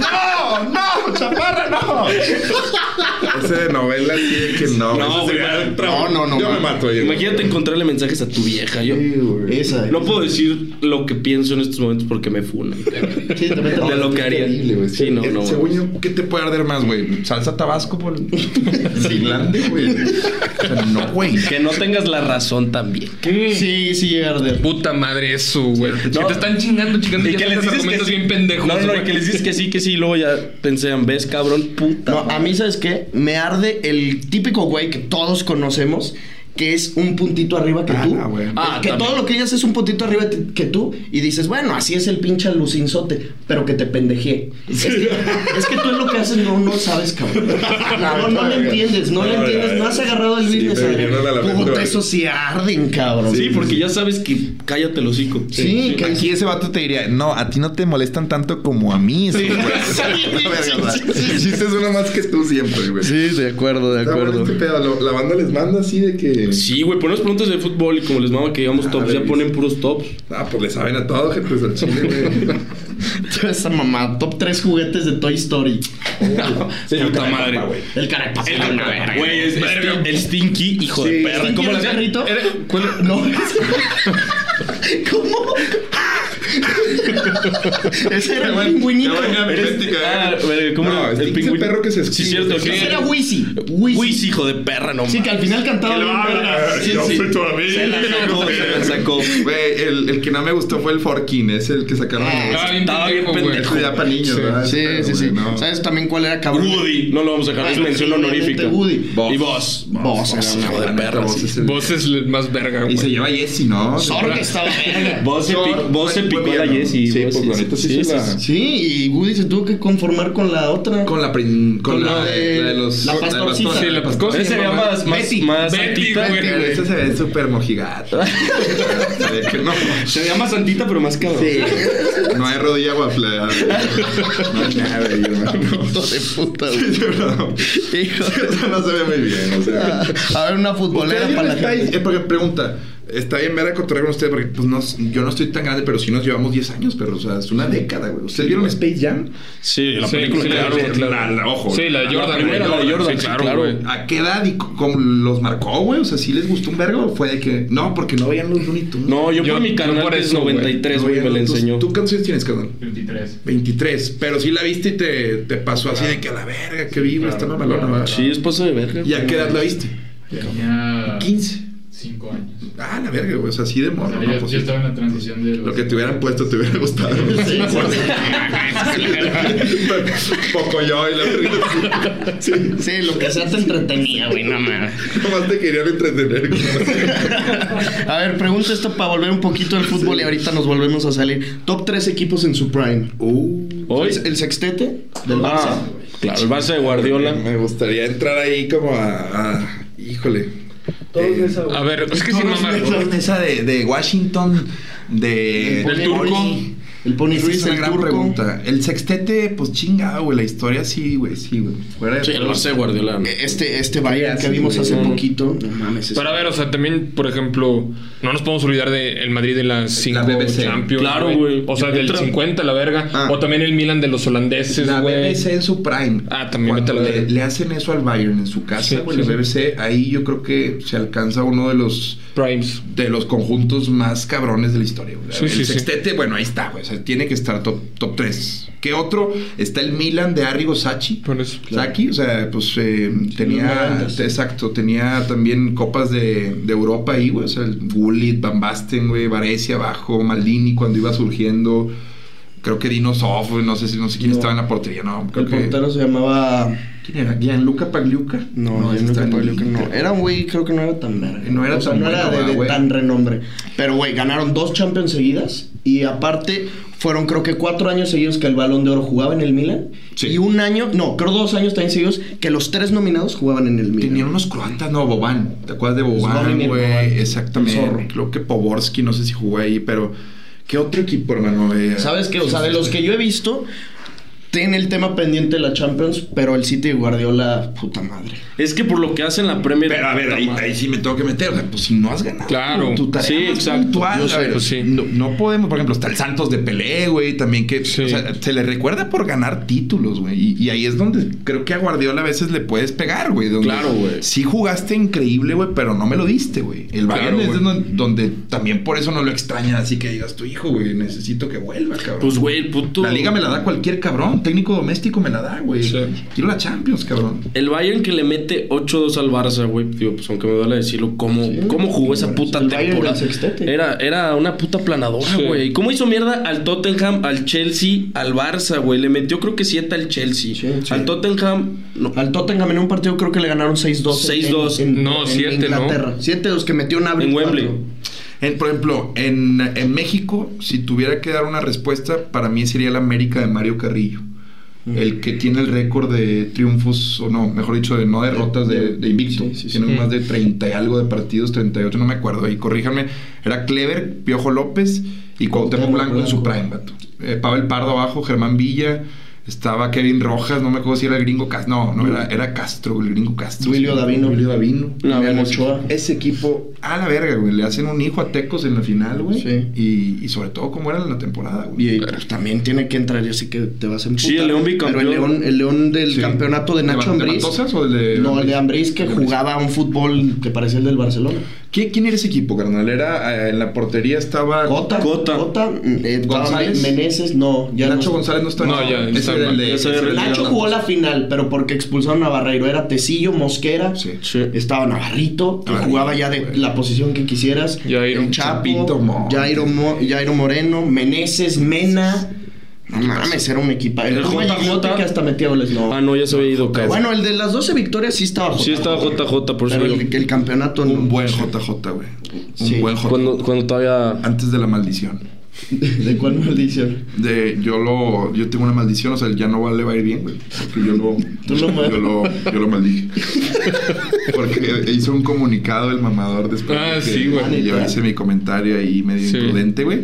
¡No! ¡No! ¡Chaparra, no! *laughs* ese de novela de que no. No, güey, sería- no, no, no, Yo me mato. Imagínate encontrarle mensajes a tu vieja. Yo Esa. no puedo decir lo que pienso en estos momentos porque me funan. Sí, de lo que haría. Terrible, güey. Sí, no, no. Según yo, ¿qué te puede arder más, güey? ¿Salsa tabasco por *laughs* Finlandia, güey? O sea, no, güey. Que no tengas la razón también. Sí, sí llega a arder. Puta madre eso, güey. Que No. te están chingando, chingando y, ya sacas argumentos bien pendejos. No, no, güey. y que les dices que sí, que sí. Y luego ya pensean, ves, cabrón, puta. No, a mí, ¿sabes qué? Me arde el típico güey que todos conocemos, que es un puntito arriba que Ah, tú. güey. Ah, que también. todo lo que ellas es un puntito arriba que tú. Y dices, bueno, así es el pinche alucinzote, pero que te pendejé. Es que, es que tú en lo que haces no, no sabes, cabrón. *laughs* No, no le entiendes, no, le No, entiendes. ya, No has agarrado el Sí, business. mente, Puta, eso sí arden, cabrón. Sí, porque ya sabes que cállate el hocico. Sí, que Aquí ese vato te diría, no, a ti no te molestan tanto como a mí. Sí, *laughs* *laughs* chiste es uno más que tú siempre, güey. Sí, de acuerdo, de bueno este La banda les manda así de que. Sí, güey, ponemos preguntas de fútbol y como les mama que digamos Ah, tops, ya ponen puros tops. Ah, pues le saben a todo, gente, pues al chile, güey. *laughs* Esa mamá, top 3 juguetes de Toy Story. *laughs* Sí, puta madre. güey. El cara de El, verga. güey, es, es- el Stinky, hijo de perra. ¿Quién ¿Cómo le el perrito? Era- ¿cuál- *laughs* No. ¿Cómo? Ese era el pingüinito. Qué buena mimética, Ah, eh. verga, ¿cómo No, era? Stinky es el pingüino? perro que se Sí, cierto. Sí, que Ese era. Wheezy. Whis, hijo de perra, no Sí, que al final cantaba bien. Sí. Se la sacó, se la sacó. Güey, el, el que no me gustó fue el Forkin, es el que sacaron. Ah, Estaba bien pendejo, ya para niños, ¿verdad? Sí, sí, pedo, sí. ¿Sabes también cuál era cabrón? Woody, no lo vamos a dejar, es mención honorífica. Woody. Y vos. Vos, hijo de perra, vos es el- el más verga, güey. Y se lleva Jesse, ¿no? Zorg estaba *laughs* verga. Vos se, picó a la Jessie. Sí, vos pues, la neta sí se la- Sí, y Woody se tuvo que conformar con la otra. Con la, prin- con Con la, la de- la de los. la pastorcita. pastor- Sí, la pastor- Ese sería más, más, Betty. más Betty, güey. Ese se ve súper *laughs* que no. Se veía más santita, pero más cabrón. Sí. No hay rodilla guafleada. *laughs* No hay nada. Hijo de puta. Hijo Eso no se ve muy bien, o sea. A ver, una futbolera ¿Ustedes para la gente. Eh, porque pregunta, está bien ver a cotorrear con ustedes porque pues no, yo no estoy tan grande, pero sí nos llevamos 10 años, pero o sea, es una década, güey. ¿Ustedes vieron Space Jam? Sí, la Sí, película, sí, claro. la- claro. la- La- ojo, Sí, la de la Jordan. primera, güey. la de Jordan, Sí, sí, claro, claro. güey. ¿A qué edad y cómo los marcó, güey? O sea, ¿sí les gustó un vergo? ¿O fue de que no, porque no veían los Looney Tunes? No, yo, Yo- por mi que es eso, güey. 93, No güey, me la enseñó. ¿Tú cuántos años tienes, carnal? 23. 23, pero sí la viste y te, te pasó así de que a la verga, que viva, está mamalona. ¿verdad? Sí, es paso de verga. ¿Y a qué edad la viste? Tenía 15. 5 años. Ah, la verga, güey, o sea, así de O morro. sea, ¿no? yo, Pues yo sí. estaba en la transición de los... Lo que te hubieran puesto te hubiera gustado. Poco yo y la verga. Sí. Sí, lo que sea te entretenía, güey, no mames. Nomás te querían entretener. A ver, pregunta esto para volver un poquito al fútbol y ahorita nos volvemos a salir. Top 3 equipos en su prime. Uh, Hoy. ¿El, el sextete del Barça? Ah, claro, el Barça de Guardiola. me gustaría entrar ahí como a. a- híjole. Eh, A ver, es que sin todos mamar. todos de esa de, de Washington, de. El del turco. El Pony es Ruiz, una el gran turco. pregunta. El sextete, pues chingado, güey. La historia sí, güey, sí, güey. Fuera de Sí, el. Barça de Guardiola. Este, este Bayern que vimos hace poquito. No mames. es- Pero a ver, o sea, también, por ejemplo, no nos podemos olvidar del el Madrid de las 5 BBC. Champions. Claro, güey. O sea, del Entra- 50, la verga. Ah. O también el Milan de los holandeses, La güey. BBC en su prime. Ah, también vete la le, verga. le hacen eso al Bayern en su casa, güey, sí, la sí. BBC, ahí yo creo que se alcanza uno de los Primes. de los conjuntos más cabrones de la historia. güey. Sí, el sí, sí. sextete, bueno, ahí está, güey. O sea, tiene que estar top, top 3. ¿Qué otro? Está el Milan de Arrigo Sacchi. Por eso. Sacchi, o sea, pues eh, tenía, exacto, tenía también copas de, de Europa ahí, güey, o sea, el Gullit, Van Basten, güey, Varesia abajo, Maldini cuando iba surgiendo, creo que Dino Sof, güey, no sé si no sé quién No. estaba en la portería, no, creo El que portero se llamaba. ¿Quién era? Gianluca Pagliuca. No, no, en el no. Era un güey, creo que no era tan verga. No era O sea, tan no era de, güey. tan renombre. Pero, güey, ganaron dos Champions seguidas. Y aparte, fueron creo que cuatro años seguidos que el Balón de Oro jugaba en el Milan. Sí. Y un año, no, creo dos años también seguidos que los tres nominados jugaban en el Milan. Tenían unos croatas, no, Boban. ¿Te acuerdas de Boban, güey? Boban. El Exactamente. Creo que Poborski, no sé si jugó ahí, pero ¿qué otro equipo, hermano? Eh, ¿Sabes qué? O sea, de los que yo he visto, tiene el tema pendiente de la Champions, pero el City de Guardiola, puta madre. Es que por lo que hace en la Premier. Pero a ver, ahí, ahí sí me tengo que meter. O sea, pues si no has ganado. Claro. Tu tarea Sí, más exacto. puntual, Yo sé, a ver, pues sí. no, no podemos, por ejemplo, está el Santos de Pelé, güey, también que Sí. o sea, se le recuerda por ganar títulos, güey. Y, y ahí es donde creo que a Guardiola a veces le puedes pegar, güey. Claro, güey. Sí jugaste increíble, güey, pero no me lo diste, güey. El Bayern Claro, es donde, donde también por eso no lo extrañan, así que digas tu hijo, güey, necesito que vuelva, cabrón. Pues, güey, el puto. La liga me la da cualquier cabrón, técnico doméstico me la da, güey. Sí. Quiero la Champions, cabrón. El Bayern que le mete 8-2 al Barça, güey. Digo, pues aunque me duele decirlo, ¿cómo, cómo jugó esa puta temporada? Era, era una puta planadora, Sí. güey. ¿Y ¿Cómo hizo mierda al Tottenham, al Chelsea, al Barça, güey? Le metió creo que 7 al Chelsea. Sí, sí. Al Tottenham, no. Al Tottenham en un partido creo que le ganaron 6-2. en- 6-2. en- No, en siete, ¿no? Inglaterra. 7 los que metió Nabri. En Wembley. En, por ejemplo, en, en México, si tuviera que dar una respuesta, para mí sería el América de Mario Carrillo. El que tiene el récord de triunfos, o no, mejor dicho, de no derrotas de, de invicto. Sí, sí, sí. Tiene más de 30 y algo de partidos, 38, no me acuerdo. Y corríjanme, era Clever, Piojo López y Cuauhtémoc Cuauhtémoc Blanco en su prime, vato. Eh, Pavel Pardo abajo, Germán Villa, estaba Kevin Rojas, no me acuerdo si era el gringo Castro. No, no, era, era Castro, el gringo Castro. Duilio Sí, Davino. Duilio Davino. No, Memo bueno, Ochoa. Ese equipo, a la verga, güey. Le hacen un hijo a Tecos en la final, güey. Sí. Y, y sobre todo cómo era en la temporada, güey. Y pues, también tiene que entrar, yo sí que te vas a emputar. Sí, el León bicampeón. Pero el León, el León del Sí. campeonato de Nacho ¿De, de Ambriz. O el de No, el de Ambriz que jugaba un fútbol que parecía el del Barcelona. ¿Quién, quién era ese equipo, carnal? Era, eh, en la portería estaba... Cota, Cota. Cota, eh, González. Meneses, no, ya Nacho no. González no estaba... No, ya, Ese está era el de... Ese era el de Nacho jugó la final, pero porque expulsaron a Barreiro. Era Tecillo, Mosquera. Sí. Sí. Estaba Navarrito, que Navarrito, jugaba ya de la posición que quisieras. Jairo, El Chapo, Chapito Montes. Jairo, Mo- Jairo Moreno, Meneses, Mena. No mames, era un equipo. El El JJ. Que hasta metía goles. No. Ah, no, ya se había ido, cabrón. Bueno, el de las 12 victorias sí estaba JJ. Sí estaba JJ, por eso Pero el, el campeonato no. Un buen JJ, güey. Un Sí. buen JJ. Cuando, cuando todavía. Antes de la maldición. *laughs* ¿De cuál maldición? De, yo lo... Yo tengo una maldición, o sea, ya no le va a ir bien, güey. Porque yo lo... Tú lo mal- *laughs* yo lo, yo lo maldije. *laughs* Porque hizo un comunicado el mamador después Ah, de que sí, güey. yo hice mi comentario ahí medio Sí. imprudente, güey.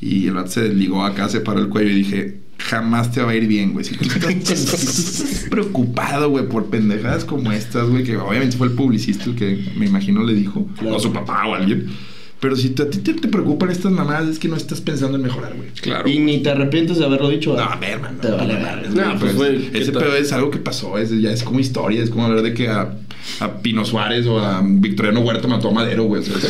Y el vato se desligó acá, se paró el cuello y dije, jamás te va a ir bien, güey. Si tú estás preocupado, güey, por pendejadas como estas, güey, que obviamente fue el publicista el que me imagino le dijo, o su papá o alguien. Pero si te- a ti te, te preocupan estas mamadas, es que no estás pensando en mejorar, güey. Claro. Y ni te arrepientes de haberlo dicho. No, a ver, man. Te no, vale no pues, pues, güey, ¿qué ese pedo es algo que pasó, es, ya es como historia, es como hablar de que a, a Pino Suárez o a Victoriano Huerta mató a Madero, güey. O sea, es, o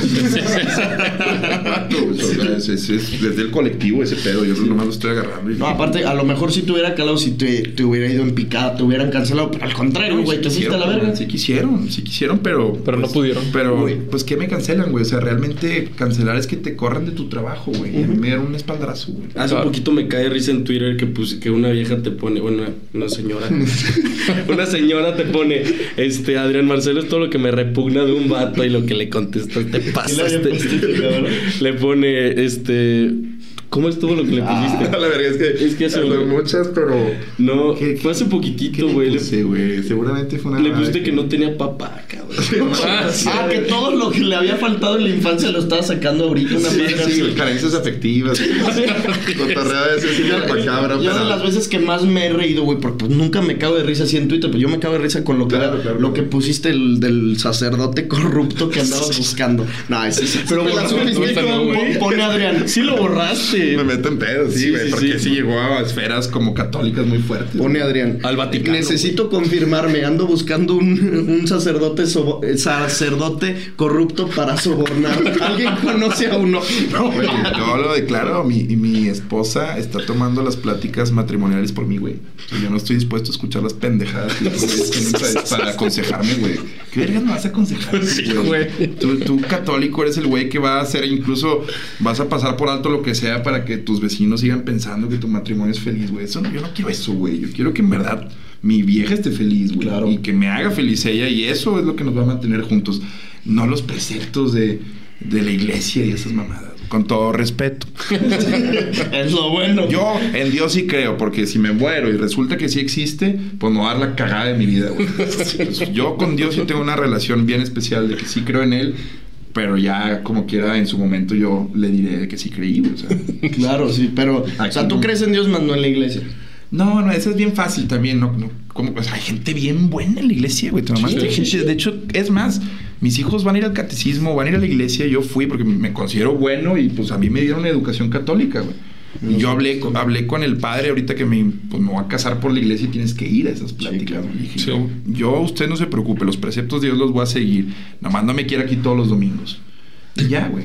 sea, es, es- es desde el colectivo ese pedo, yo nomás lo estoy agarrando. y- No, aparte, a lo mejor si te hubiera calado, si te, te hubiera ido en picada, te hubieran cancelado. Pero al contrario, güey, te a la verga. Sí quisieron, sí quisieron, pero... Pero no pues, pudieron. Pero, pues, ¿qué me cancelan, güey? O sea, realmente cancelar es que te corran de tu trabajo, güey. Y a mí me dieron un espaldarazo, güey. Hace un poquito me cae risa en Twitter que pues que una vieja te pone, bueno, una, una señora. *laughs* una señora te pone, este, Adrián Marcelo es todo lo que me repugna de un vato y lo que le contestas te *laughs* pasaste. *laughs* le pone, este, ¿cómo es todo lo que le pusiste? Ah, *laughs* la verdad es que, Es que hace- muchas, pero... No, ¿Qué- fue hace ¿Qué poquitito, güey. Le, puse, güey? Seguramente fue una... le pusiste que no tenía papá, cabrón. *laughs* *laughs* Ah, sí. Ah, que todo lo que le había faltado en la infancia lo estaba sacando ahorita. Una Sí, madre sí, así. carencias afectivas. Cotorrea de ese sí Yo, macabra, yo de las veces que más me he reído, güey, porque pues, nunca me cago de risa así en Twitter, pero yo me cago de risa con lo que, Claro, claro. lo que pusiste el, del sacerdote corrupto que andabas buscando. No, ese sí. Pero ¿Te la bueno, no, pone Adrián. Sí lo borraste. Me meto en pedos, sí, güey. sí, porque sí. llegó a esferas como católicas muy fuertes. Pone Adrián. Al Vaticano, Necesito confirmarme. Ando buscando un, un sacerdote eh, sacerdote corrupto para sobornar. *laughs* ¿Alguien conoce a uno? No, Güey, yo lo declaro, mi, mi esposa está tomando las pláticas matrimoniales por mí, güey. Yo no estoy dispuesto a escuchar las pendejadas que tú para aconsejarme, güey. ¿Qué vergas me vas a aconsejar? *laughs* Sí, güey. Tú, tú, católico, eres el güey que va a hacer, incluso vas a pasar por alto lo que sea para que tus vecinos sigan pensando que tu matrimonio es feliz, güey. Eso yo no quiero eso, güey. Yo quiero que en verdad mi vieja esté feliz, güey. Claro. Y que me haga feliz ella. Y eso es lo que nos va a mantener juntos. No los preceptos de, de la iglesia y esas mamadas. Con todo respeto. *laughs* es lo bueno. Yo en Dios sí creo, porque si me muero y resulta que sí existe, pues no dar la cagada de mi vida, güey. *laughs* Pues, yo con Dios sí tengo una relación bien especial de que sí creo en Él, pero ya como quiera en su momento yo le diré que sí creí. O sea, *laughs* Claro, sí, pero. O sea, tú crees en Dios, más no en la iglesia. No, no, eso es bien fácil también, ¿no? no como, pues, hay gente bien buena en la iglesia, güey. Sí. De hecho, es más, mis hijos van a ir al catecismo, van a ir a la iglesia. Yo fui porque me considero bueno y pues a mí me dieron una educación católica, güey. Y yo hablé, con- hablé con el padre ahorita que me, pues, me voy a casar por la iglesia y tienes que ir a esas pláticas. güey. Dije, Sí. yo, yo, usted no se preocupe, los preceptos de Dios los voy a seguir. Nomás no me quiera aquí todos los domingos. Y ya, güey.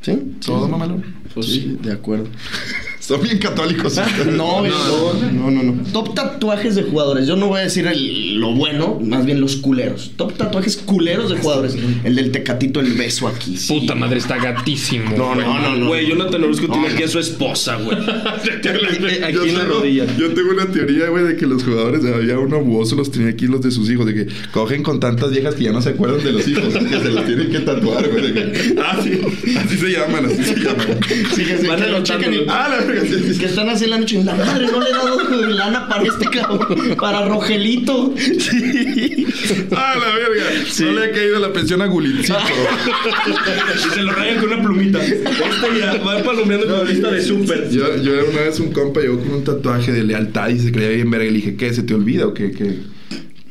¿Sí? Todo sí. mamalón. Pues sí, de acuerdo. Son bien católicos. *laughs* No, güey, no, no, no, no. Top tatuajes de jugadores. Yo no voy a decir el- lo bueno, más bien los culeros. Top tatuajes culeros de jugadores. El del tecatito, el beso aquí. sí. Puta madre, está gatísimo. No, güey. no, no, no. Güey, Jonathan Orozco No, tiene no. aquí a su esposa, güey. *laughs* Aquí Yo en la tengo- rodilla. Yo tengo una teoría, güey, de que los jugadores había un abuoso los tenía aquí los de sus hijos, de que cogen con tantas viejas que ya no se acuerdan de los hijos, que se los tienen que tatuar, güey. de que, ah, sí, así se llaman, así se llaman. Sí, que se Van que lo anotando. chequen y- Ah, la. Que están así en la noche. La madre no le he dado *laughs* lana para este cabrón. Para Rogelito. Sí. *laughs* Ah, la verga. No le ha caído la pensión a Gulitzito. *laughs* Y se lo rayan con una plumita. Este ya va palomeando con la lista de súper. Yo, yo una vez un compa llegó con un tatuaje de lealtad y se creía bien verga. Y le dije, ¿qué? ¿Se te olvida o qué? ¿Qué?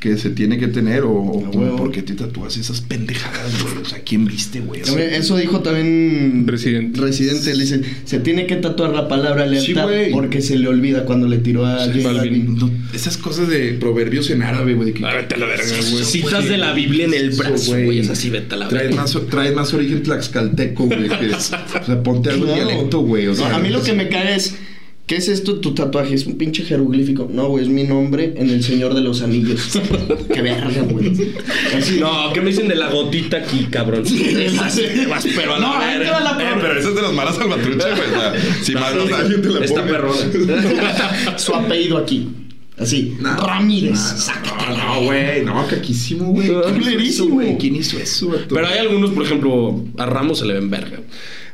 Que se tiene que tener o, o A huevo. por qué te tatúas esas pendejadas, güey. O sea, ¿quién viste, güey? O sea, También Eso dijo también Residente. Residente, le dice, se tiene que tatuar la palabra lealtad porque se le olvida cuando le tiró a J Balvin. no, esas cosas de proverbios en árabe, güey. de que- Ah, vete a la verga, güey. Citas de la Biblia en el brazo, güey. Es así, vete a la Traes verga. más, traes más origen tlaxcalteco, güey. o sea, ponte algo Claro. dialecto, güey. O No, a mí lo que me caga es, ¿qué es esto tu tatuaje? Es un pinche jeroglífico. No, güey, es mi nombre en El Señor de los Anillos. *laughs* Qué verga, güey. Así. No, ¿qué me dicen de la gotita aquí, cabrón? Vas- pero a la No, ahí te va la Eh, pero eso es de los malas salvatrucha, güey. O sea, si mandas a alguien te la Está pone. perrona. *laughs* Su apellido aquí. Así. Ramírez. No, güey, no, caquísimo, güey. ¿Quién hizo eso, güey? ¿Quién hizo eso? Pero hay algunos, por ejemplo, a Ramos se le ven verga.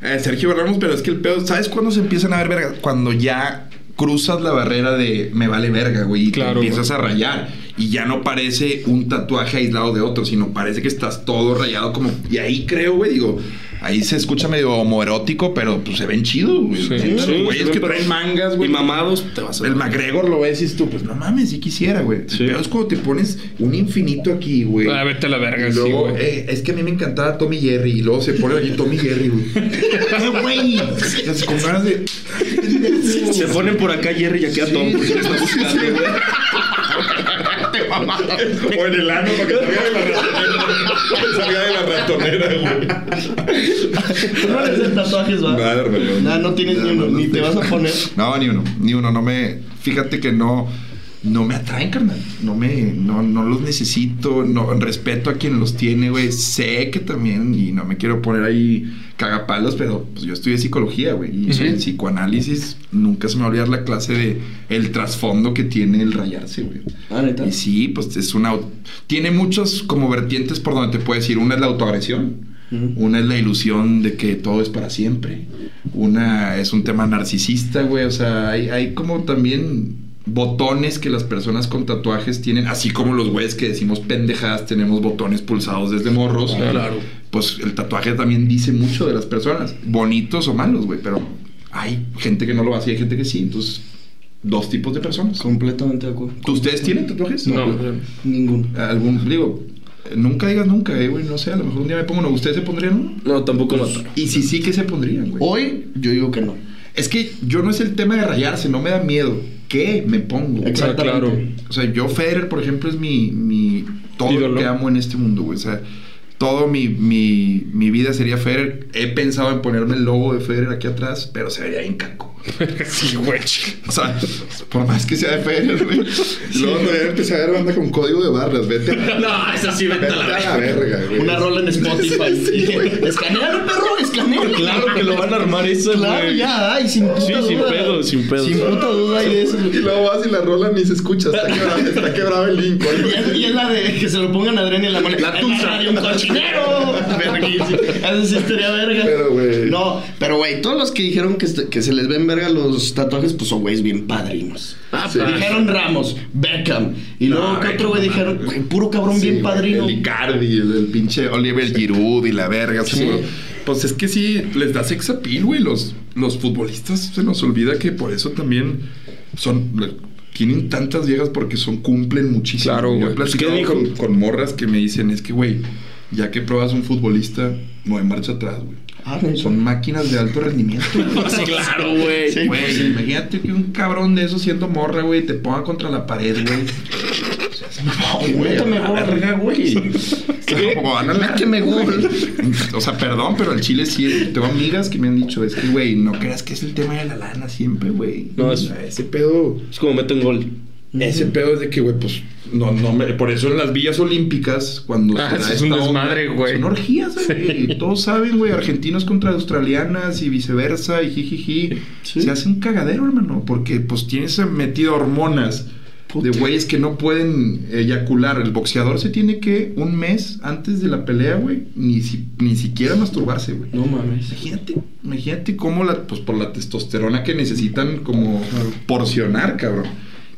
Eh, Sergio Ramos, pero es que el pedo, ¿sabes cuándo se empiezan a ver verga? Cuando ya cruzas la barrera de me vale verga, güey, y te Claro, empiezas a rayar. Y ya no parece un tatuaje aislado de otro, sino parece que estás todo rayado como... Y ahí creo, güey, digo... Ahí se escucha medio homoerótico, pero pues se ven chidos, güey. Sí. Sí, güeyes se que traen mangas, güey. Y mamados, te vas a El McGregor lo ves y dices tú, pues no mames, si quisiera, güey. Sí. El pedo es cuando te pones un infinito aquí, güey. Ah, vete a la verga, Y sí, luego, güey. eh, es que a mí me encantaba Tommy Jerry. Y luego se pone aquí Tommy Jerry, güey. ¡Qué *laughs* güey! *laughs* Con ganas de. Se ponen por acá Jerry y aquí a Tom. porque está buscando, güey. *laughs* *laughs* O en el ano para que salga de la ratonera. salga de la ratonera, güey. Tú no eres de tatuajes, va. Nada, hermano. No tienes ni uno, ni te vas a poner. No, ni uno. Ni uno. No me. Fíjate que no. No me atraen, carnal. No me. No, no los necesito. No, respeto a quien los tiene, güey. Sé que también. Y no me quiero poner ahí cagapalos, pero pues yo estudié psicología, güey. Y Ujú. en psicoanálisis nunca se me va a olvidar la clase de el trasfondo que tiene el rayarse, güey. Ah, neta. Y sí, pues es una... Tiene muchos como vertientes por donde te puedes ir. Una es la autoagresión. Una es la ilusión de que todo es para siempre. Una es un tema narcisista, güey. O sea, hay, hay como también botones que las personas con tatuajes tienen. Así como los güeyes que decimos pendejadas tenemos botones pulsados desde morros. Claro. Pues el tatuaje también dice mucho de las personas. Bonitos o malos, güey. Pero hay gente que no lo hace y hay gente que sí. Entonces, dos tipos de personas. Completamente de acuerdo. ¿Ustedes tienen tatuajes? No. Ninguno. algún digo nunca digas nunca eh, güey no sé a lo mejor un día me pongo uno ustedes se pondrían uno No, tampoco mataron. y si sí que se pondrían güey Hoy, yo digo que no. es que yo no es el tema de rayarse no me da miedo qué me pongo Exactamente. claro. o sea yo Federer por ejemplo es mi mi todo lo que amo en este mundo güey o sea todo mi, mi, mi vida sería Federer. He pensado en ponerme el logo de Federer aquí atrás, pero se vería bien caco. *laughs* sí, güey. O sea, por más que sea de Federer, güey. Luego no empecé a ver banda con código de barras. Vete a la, *laughs* No, esa sí, vete vete a la a la verga. verga, güey. Una rola en Spotify. *laughs* Escanealo, perro, escanealo. Claro que lo van a armar eso, güey. Claro, ya, ay, sin puta Sí, sin pedo, sin pedo. Sin puta duda hay de eso. Y luego vas y la rola ni se escucha. Está quebrado, está quebrado el link. Y es, y es la de que se lo pongan a Adrián en la mano. La tusa. *laughs* Eso sí estaría verga. Pero, güey. No, pero güey, todos los que dijeron que, se les ven verga los tatuajes, pues son güeyes bien padrinos. Ah, Sí. Dijeron Ramos, Beckham. Y luego, No, ¿qué otro güey dijeron? Güey, puro cabrón Sí, bien padrino. El Icardi, el, el pinche Oliver Giroud y la verga. Sí. seguro. Pues es que sí, les da sex appeal, güey. Los, los futbolistas se nos olvida que por eso también son... tienen tantas viejas porque son cumplen muchísimo. Claro, Yo güey. he platicado ¿Qué dijo? Con, con morras que me dicen, es que, güey, ya que pruebas un futbolista, no hay marcha atrás, güey. Ah. Son máquinas de alto rendimiento. *laughs* claro, güey. Sí. Güey, imagínate que un cabrón de esos siendo morra, güey, te ponga contra la pared, güey. *laughs* O sea, perdón, pero al chile sí. Tengo amigas que me han dicho, es que, güey, no creas que es el tema de la lana siempre, güey. No, es- O sea, ese pedo. Es como meten gol. Ese pedo es de que, güey, pues, no, no, me- por eso en las villas olímpicas, cuando Ah, se es un desmadre, güey. Son orgías, güey. Todos saben, güey, argentinos contra australianas y viceversa, y jijiji. Sí. Se hace un cagadero, hermano, porque, pues, tienes metido hormonas de güeyes que no pueden eyacular. El boxeador se tiene que, un mes antes de la pelea, güey, ni, si- ni siquiera masturbarse, güey. No mames. Imagínate, imagínate cómo la, pues por la testosterona que necesitan como porcionar, cabrón.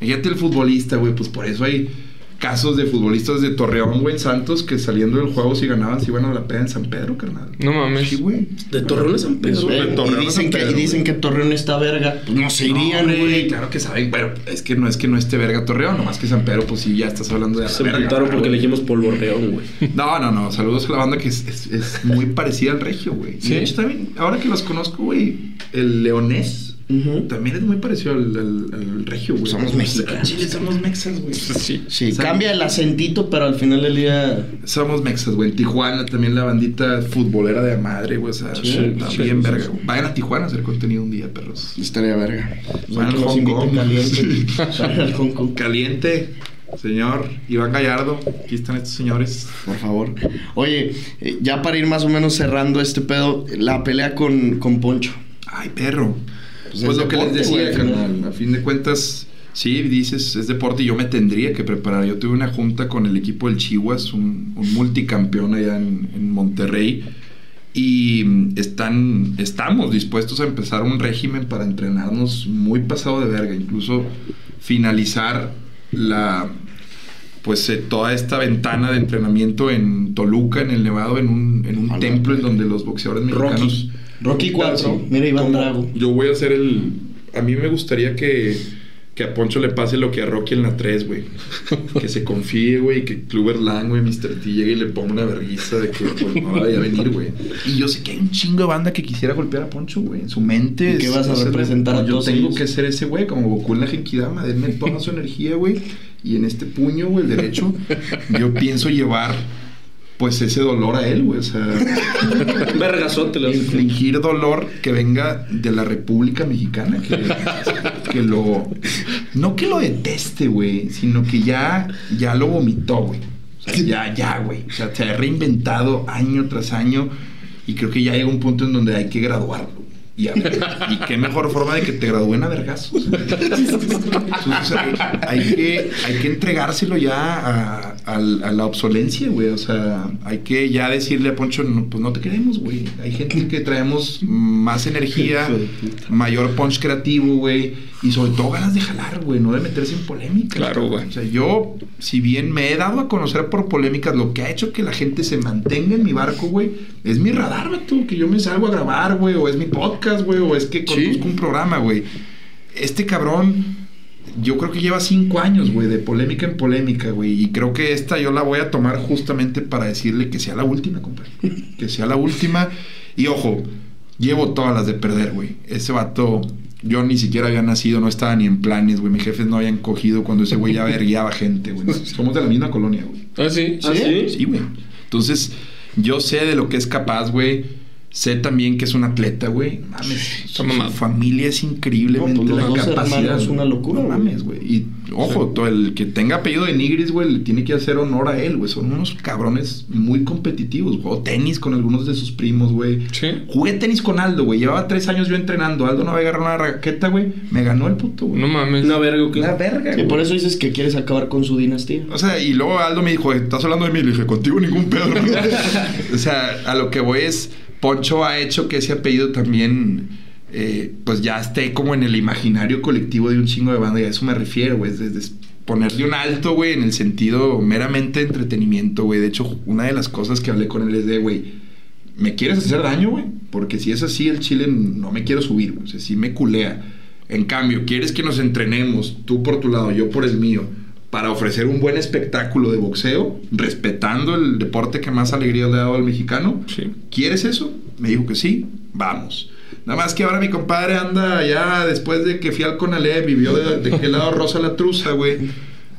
Imagínate el futbolista, güey, pues por eso hay casos de futbolistas de Torreón, güey, en Santos, que saliendo del juego si ganaban, se iban a la peda en San Pedro, carnal. No mames. Sí, güey. De Torreón a San Pedro. Eso, Eh, de Torreón y a dicen, San que, y dicen que Torreón está verga. Pues no se irían, No, güey. Claro que saben, pero es que no es que no esté verga Torreón, nomás que San Pedro, pues sí, ya estás hablando de a la Se verga, porque le dijimos polvorreón, güey. No, no, no. Saludos a la banda que es, es- es muy parecida al regio, güey. Y ¿Sí? De hecho, también, ahora que los conozco, güey, el leonés También es muy parecido al, al- al regio, güey. Somos mexicanos. Chile somos mexas, güey. *laughs* Sí. Sí, cambia el acentito, pero al final del día. Somos mexas, güey. Tijuana también la bandita futbolera de madre, güey. O sea, Sí, está sí, bien sí, verga. güey. Vayan a Tijuana a hacer contenido un día, perros. Estaría verga. Al Hong Kong. caliente. *laughs* Vayan al Hong Kong. Caliente, señor Iván Gallardo. Aquí están estos señores. Por favor. Oye, eh, ya para ir más o menos cerrando este pedo, la pelea con, con Poncho. Ay, perro. Pues Pues, es lo que deporte, les decía, carnal. A fin de cuentas, sí, dices, es deporte y yo me tendría que preparar. Yo tuve una junta con el equipo del Chihuas, un, un multicampeón allá en, en Monterrey. Y mm, están, estamos dispuestos a empezar un régimen para entrenarnos muy pasado de verga. Incluso finalizar la pues eh, toda esta ventana de entrenamiento en Toluca, en el Nevado, en un, en un templo en donde los boxeadores mexicanos Rocky 4. Mira, Iván Drago. Yo voy a hacer el. A mí me gustaría que, que a Poncho le pase lo que a Rocky en la 3, güey. que se confíe, güey, que Clubber Lang, güey, Mr. T llegue y le ponga una vergüenza de que pues, no vaya a venir, güey. Y yo sé que hay un chingo de banda que quisiera golpear a Poncho, güey. En su mente. ¿Y qué vas a es- representar a Yo tengo ellos? que ser ese güey, como Goku en la Genkidama. Denme toda su energía, güey. Y en este puño, güey, el derecho, yo pienso llevar. Pues ese dolor a él, güey. O sea, *laughs* Vergazote, infligir dolor que venga de la República Mexicana. Que, que lo. No que lo deteste, güey, sino que ya, ya lo vomitó, güey. O sea, ya, ya, güey. O sea, se ha reinventado año tras año. Y creo que ya llega un punto en donde hay que graduarlo. Y, a- y qué mejor forma de que te gradúen a vergazos. Entonces, *laughs* hay, hay que, hay que entregárselo ya a, a- a la obsolencia, güey. O sea, hay que ya decirle a Poncho, no, pues no te queremos, güey. Hay gente que traemos más energía, mayor punch creativo, güey. Y sobre todo ganas de jalar, güey, no de meterse en polémicas. Claro, güey. O sea, yo, si bien me he dado a conocer por polémicas, lo que ha hecho que la gente se mantenga en mi barco, güey, es mi radar, vato, que yo me salgo a grabar, güey, o es mi podcast, güey, o es que conduzco un programa, güey. Este cabrón, yo creo que lleva cinco años, güey, de polémica en polémica, güey, y creo que esta yo la voy a tomar justamente para decirle que sea la última, compadre. Que sea la última. Y ojo, llevo todas las de perder, güey. Ese vato, yo ni siquiera había nacido, no estaba ni en planes, güey. Mis jefes no habían cogido cuando ese güey ya *laughs* verguiaba gente, güey. Somos de la misma colonia, güey. Ah, sí. ¿Ah, sí? Sí, güey. Entonces, yo sé de lo que es capaz, güey. Sé también que es un atleta, güey. Mames. Su, familia es increíblemente No, pues, la dos capacidad. güey. una locura, No mames, güey. Y ojo, todo el que tenga apellido de Nigris, güey, le tiene que hacer honor a él, güey. Son unos cabrones muy competitivos. Juego tenis con algunos de sus primos, güey. Sí. Jugué tenis con Aldo, güey. Llevaba tres años yo entrenando. Aldo no había agarrado una raqueta, güey. Me ganó el puto, güey. No mames. Una verga, ¿o qué? Una verga, Y por eso dices que quieres acabar con su dinastía. O sea, y luego Aldo me dijo, ¿estás hablando de mí? Le dije, contigo ningún pedo. hermano". *laughs* o sea, a lo que voy es, Poncho ha hecho que ese apellido también, eh, pues ya esté como en el imaginario colectivo de un chingo de banda. Y a eso me refiero, güey. Es, es- es ponerle un alto, güey, en el sentido meramente de entretenimiento, güey. De hecho, una de las cosas que hablé con él es de, güey, ¿me quieres hacer daño, güey? Porque si es así, el chile no me quiero subir, güey. O sea, me culea. En cambio, quieres que nos entrenemos, tú por tu lado, yo por el mío, para ofrecer un buen espectáculo de boxeo, respetando el deporte que más alegría le ha dado al mexicano. Sí. ¿Quieres eso? Me dijo que sí, vamos. Nada más que ahora mi compadre anda ya después de que fui al Conalep y vio de, de qué lado rosa la truza, güey.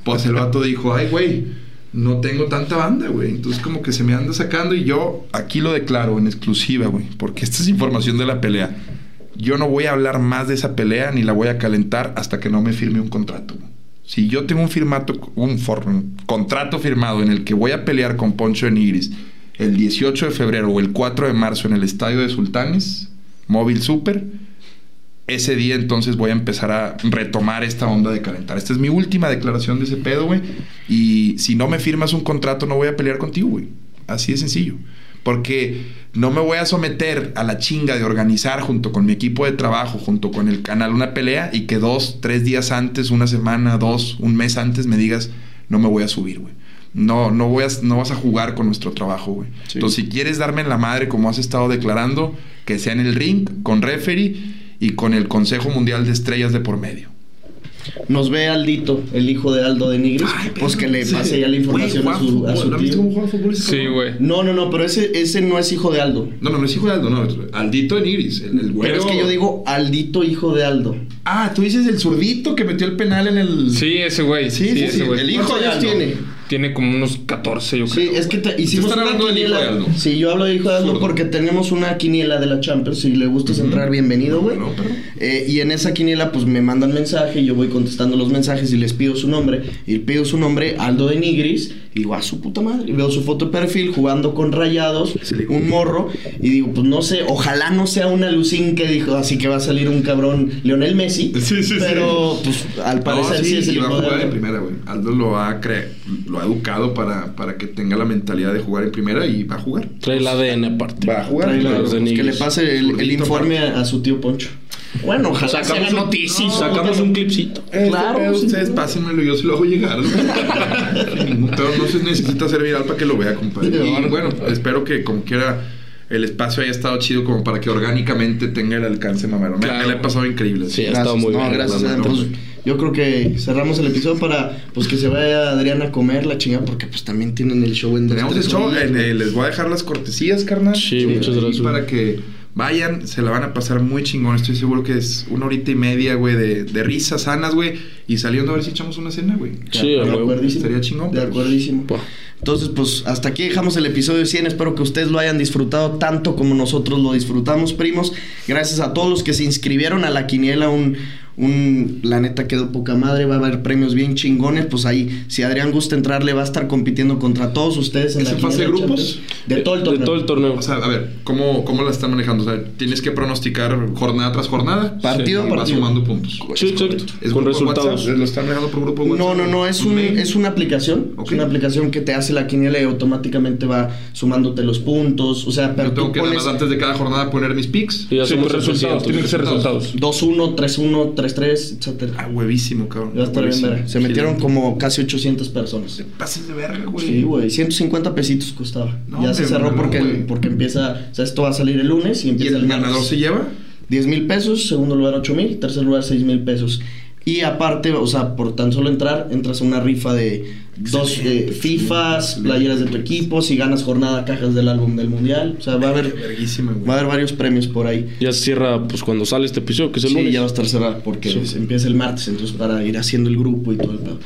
Pues el vato dijo, ay, güey, no tengo tanta banda, güey. Entonces como que se me anda sacando y yo aquí lo declaro en exclusiva, güey. Porque esta es información de la pelea. Yo no voy a hablar más de esa pelea ni la voy a calentar hasta que no me firme un contrato. güey. Si yo tengo un, firmato, un, contrato firmado en el que voy a pelear con Poncho de Nigris el 18 de febrero o el 4 de marzo en el Estadio de Sultanes, Móvil Super, ese día entonces voy a empezar a retomar esta onda de calentar. Esta es mi última declaración de ese pedo, güey. Y si no me firmas un contrato, no voy a pelear contigo, güey. Así de sencillo. Porque no me voy a someter a la chinga de organizar junto con mi equipo de trabajo, junto con el canal, una pelea y que dos, tres días antes, una semana, dos, un mes antes me digas, no me voy a subir, güey. No, no, voy a, no vas a jugar con nuestro trabajo, güey. Entonces, si quieres darme en la madre como has estado declarando, que sea en el ring, con referee y con el Consejo Mundial de Estrellas de por medio. Nos ve Aldito, el hijo de Aldo de Nigris. pues que le pase ya la información a su, a su tío. Sí, güey. No, no, no, pero ese, ese no es hijo de Aldo. No, no, no es hijo de Aldo, no. Aldito de Nigris, el, el güero. Pero es que yo digo Aldito, hijo de Aldo. Ah, tú dices el zurdito que metió el penal en el. Sí, ese güey. Sí, sí, ese sí, güey. el hijo ¿Cuántos de Aldo. tiene? Tiene como unos 14, yo creo. Sí, es que te- hicimos están una hablando del hijo quiniela. de Aldo. Sí, yo hablo de hijo de Aldo porque tenemos una quiniela de la Champions. Si le gustas entrar, bienvenido, güey. No, pero- Eh, y en esa quiniela, pues me mandan mensaje yo voy contestando los mensajes y les pido su nombre. Y pido su nombre, Aldo de Nigris. Y digo, a su puta madre. Y veo su foto de perfil jugando con rayados, un morro. Y digo, pues no sé, ojalá no sea una Lucín que dijo, así que va a salir un cabrón Lionel Messi. Sí, sí, sí. pero, pues al parecer No, sí, es el y va a hijo de Aldo. primera, güey. Aldo lo ha, cre- lo ha educado para, para que tenga la mentalidad de jugar en primera y va a jugar. Trae el ADN aparte. Va a jugar. Trae la- claro. pues, que le pase el, informe a, a su tío Poncho. Bueno, ojalá se haga un- noticia. sacamos un clipcito. Este Claro, ustedes pásenmelo, yo se lo hago llegar. Pedo, no se necesita ser viral para que lo vea, compadre. Y bueno, espero que como quiera el espacio haya estado chido como para que orgánicamente tenga el alcance mamero. Me, Claro. me la he pasado increíble. Sí, ha estado muy no, bien. gracias. Yo creo que cerramos el episodio para pues que se vaya Adrián a comer la chingada porque pues también tienen el show en dos, Tenemos el show, eh, eh, les voy a dejar las cortesías, carnal. Sí, muchas gracias. Para que vayan, se la van a pasar muy chingón. Estoy seguro que es una horita y media, güey, de, de risas sanas, güey. Y saliendo a ver si echamos una cena, güey. Sí, de acuerdísimo. Estaría chingón, De acuerdísimo. Pa. Entonces, pues hasta aquí dejamos el episodio 100. Espero que ustedes lo hayan disfrutado tanto como nosotros lo disfrutamos, primos. Gracias a todos los que se inscribieron a la quiniela. Un, un, la neta quedó poca madre. Va a haber premios bien chingones. Pues ahí, si Adrián gusta entrarle, va a estar compitiendo contra todos ustedes en ¿Es la fase de grupos? De todo el torneo. De todo el torneo. O sea, a ver, ¿cómo, cómo la están manejando? O sea, tienes que pronosticar jornada tras jornada. Partido y vas partido. sumando puntos. Sí, exacto. ¿Es Con resultados. WhatsApp? ¿Lo están manejando por grupo WhatsApp? No, no, no, es, un, es una aplicación. Es una aplicación que te hace la quiniela y automáticamente va sumándote los puntos. O sea, pero Yo tengo tú que pones antes de cada jornada poner mis picks. Y ya Sí, pues, resultados. 700. Tienen que ser resultados. 2-1, 3-1, 3-3, etcétera. Ah, huevísimo, cabrón. Va a estar bien, verga. Se metieron como casi 800 personas. Pases de verga, güey. Sí, güey, 150 pesitos costaba. No, ya se cerró no, porque, porque empieza, o sea, esto va a salir el lunes y ¿Y empieza el el ganador se lleva? 10 mil pesos, segundo lugar 8 mil, tercer lugar 6 mil pesos. Y aparte, o sea, por tan solo entrar, entras a una rifa de dos eh, FIFAs, playeras de tu equipo, si ganas jornada, cajas del álbum del mundial. O sea, va a haber, va a haber varios premios por ahí. Ya se cierra pues cuando sale este episodio, que es el Sí, lunes. ya va a estar cerrada porque se empieza el martes, entonces para ir haciendo el grupo y todo el pedo.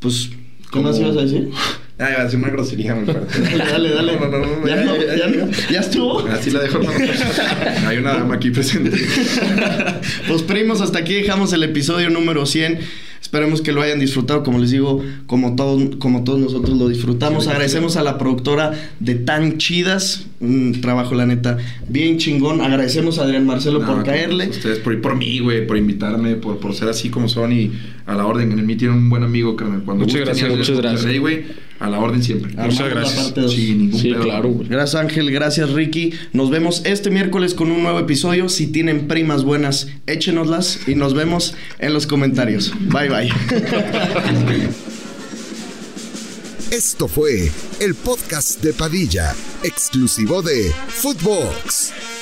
Pues, ¿qué Como- más ibas a decir? Ah, iba a decir una grosería, muy fuerte. *laughs* Dale, dale. No, no, no, no, ya, ya, no, ya, ya, ya. no, ya estuvo. Así la dejo, hermano. *laughs* Hay una dama aquí presente. *laughs* Pues primos, hasta aquí dejamos el episodio número 100. Esperemos que lo hayan disfrutado, como les digo, como todos, como todos nosotros lo disfrutamos. Agradecemos a la productora de Tan Chidas, un trabajo la neta bien chingón. Agradecemos a Adrián Marcelo No, por caerle. Ustedes por, por mí, güey, por invitarme, por, por ser así como son y a la orden. En mí tiene un buen amigo, carnal. Cuando Muchas gusten gracias, muchas gracias. güey, a la orden siempre. La gracias. parte dos. Sí, ningún Sí, pedo. claro, güey. Gracias Ángel, gracias Ricky. Nos vemos este miércoles con un nuevo episodio. Si tienen primas buenas, échenoslas y nos vemos en los comentarios. Bye bye. *laughs* Esto fue el podcast de Padilla, exclusivo de Footbox.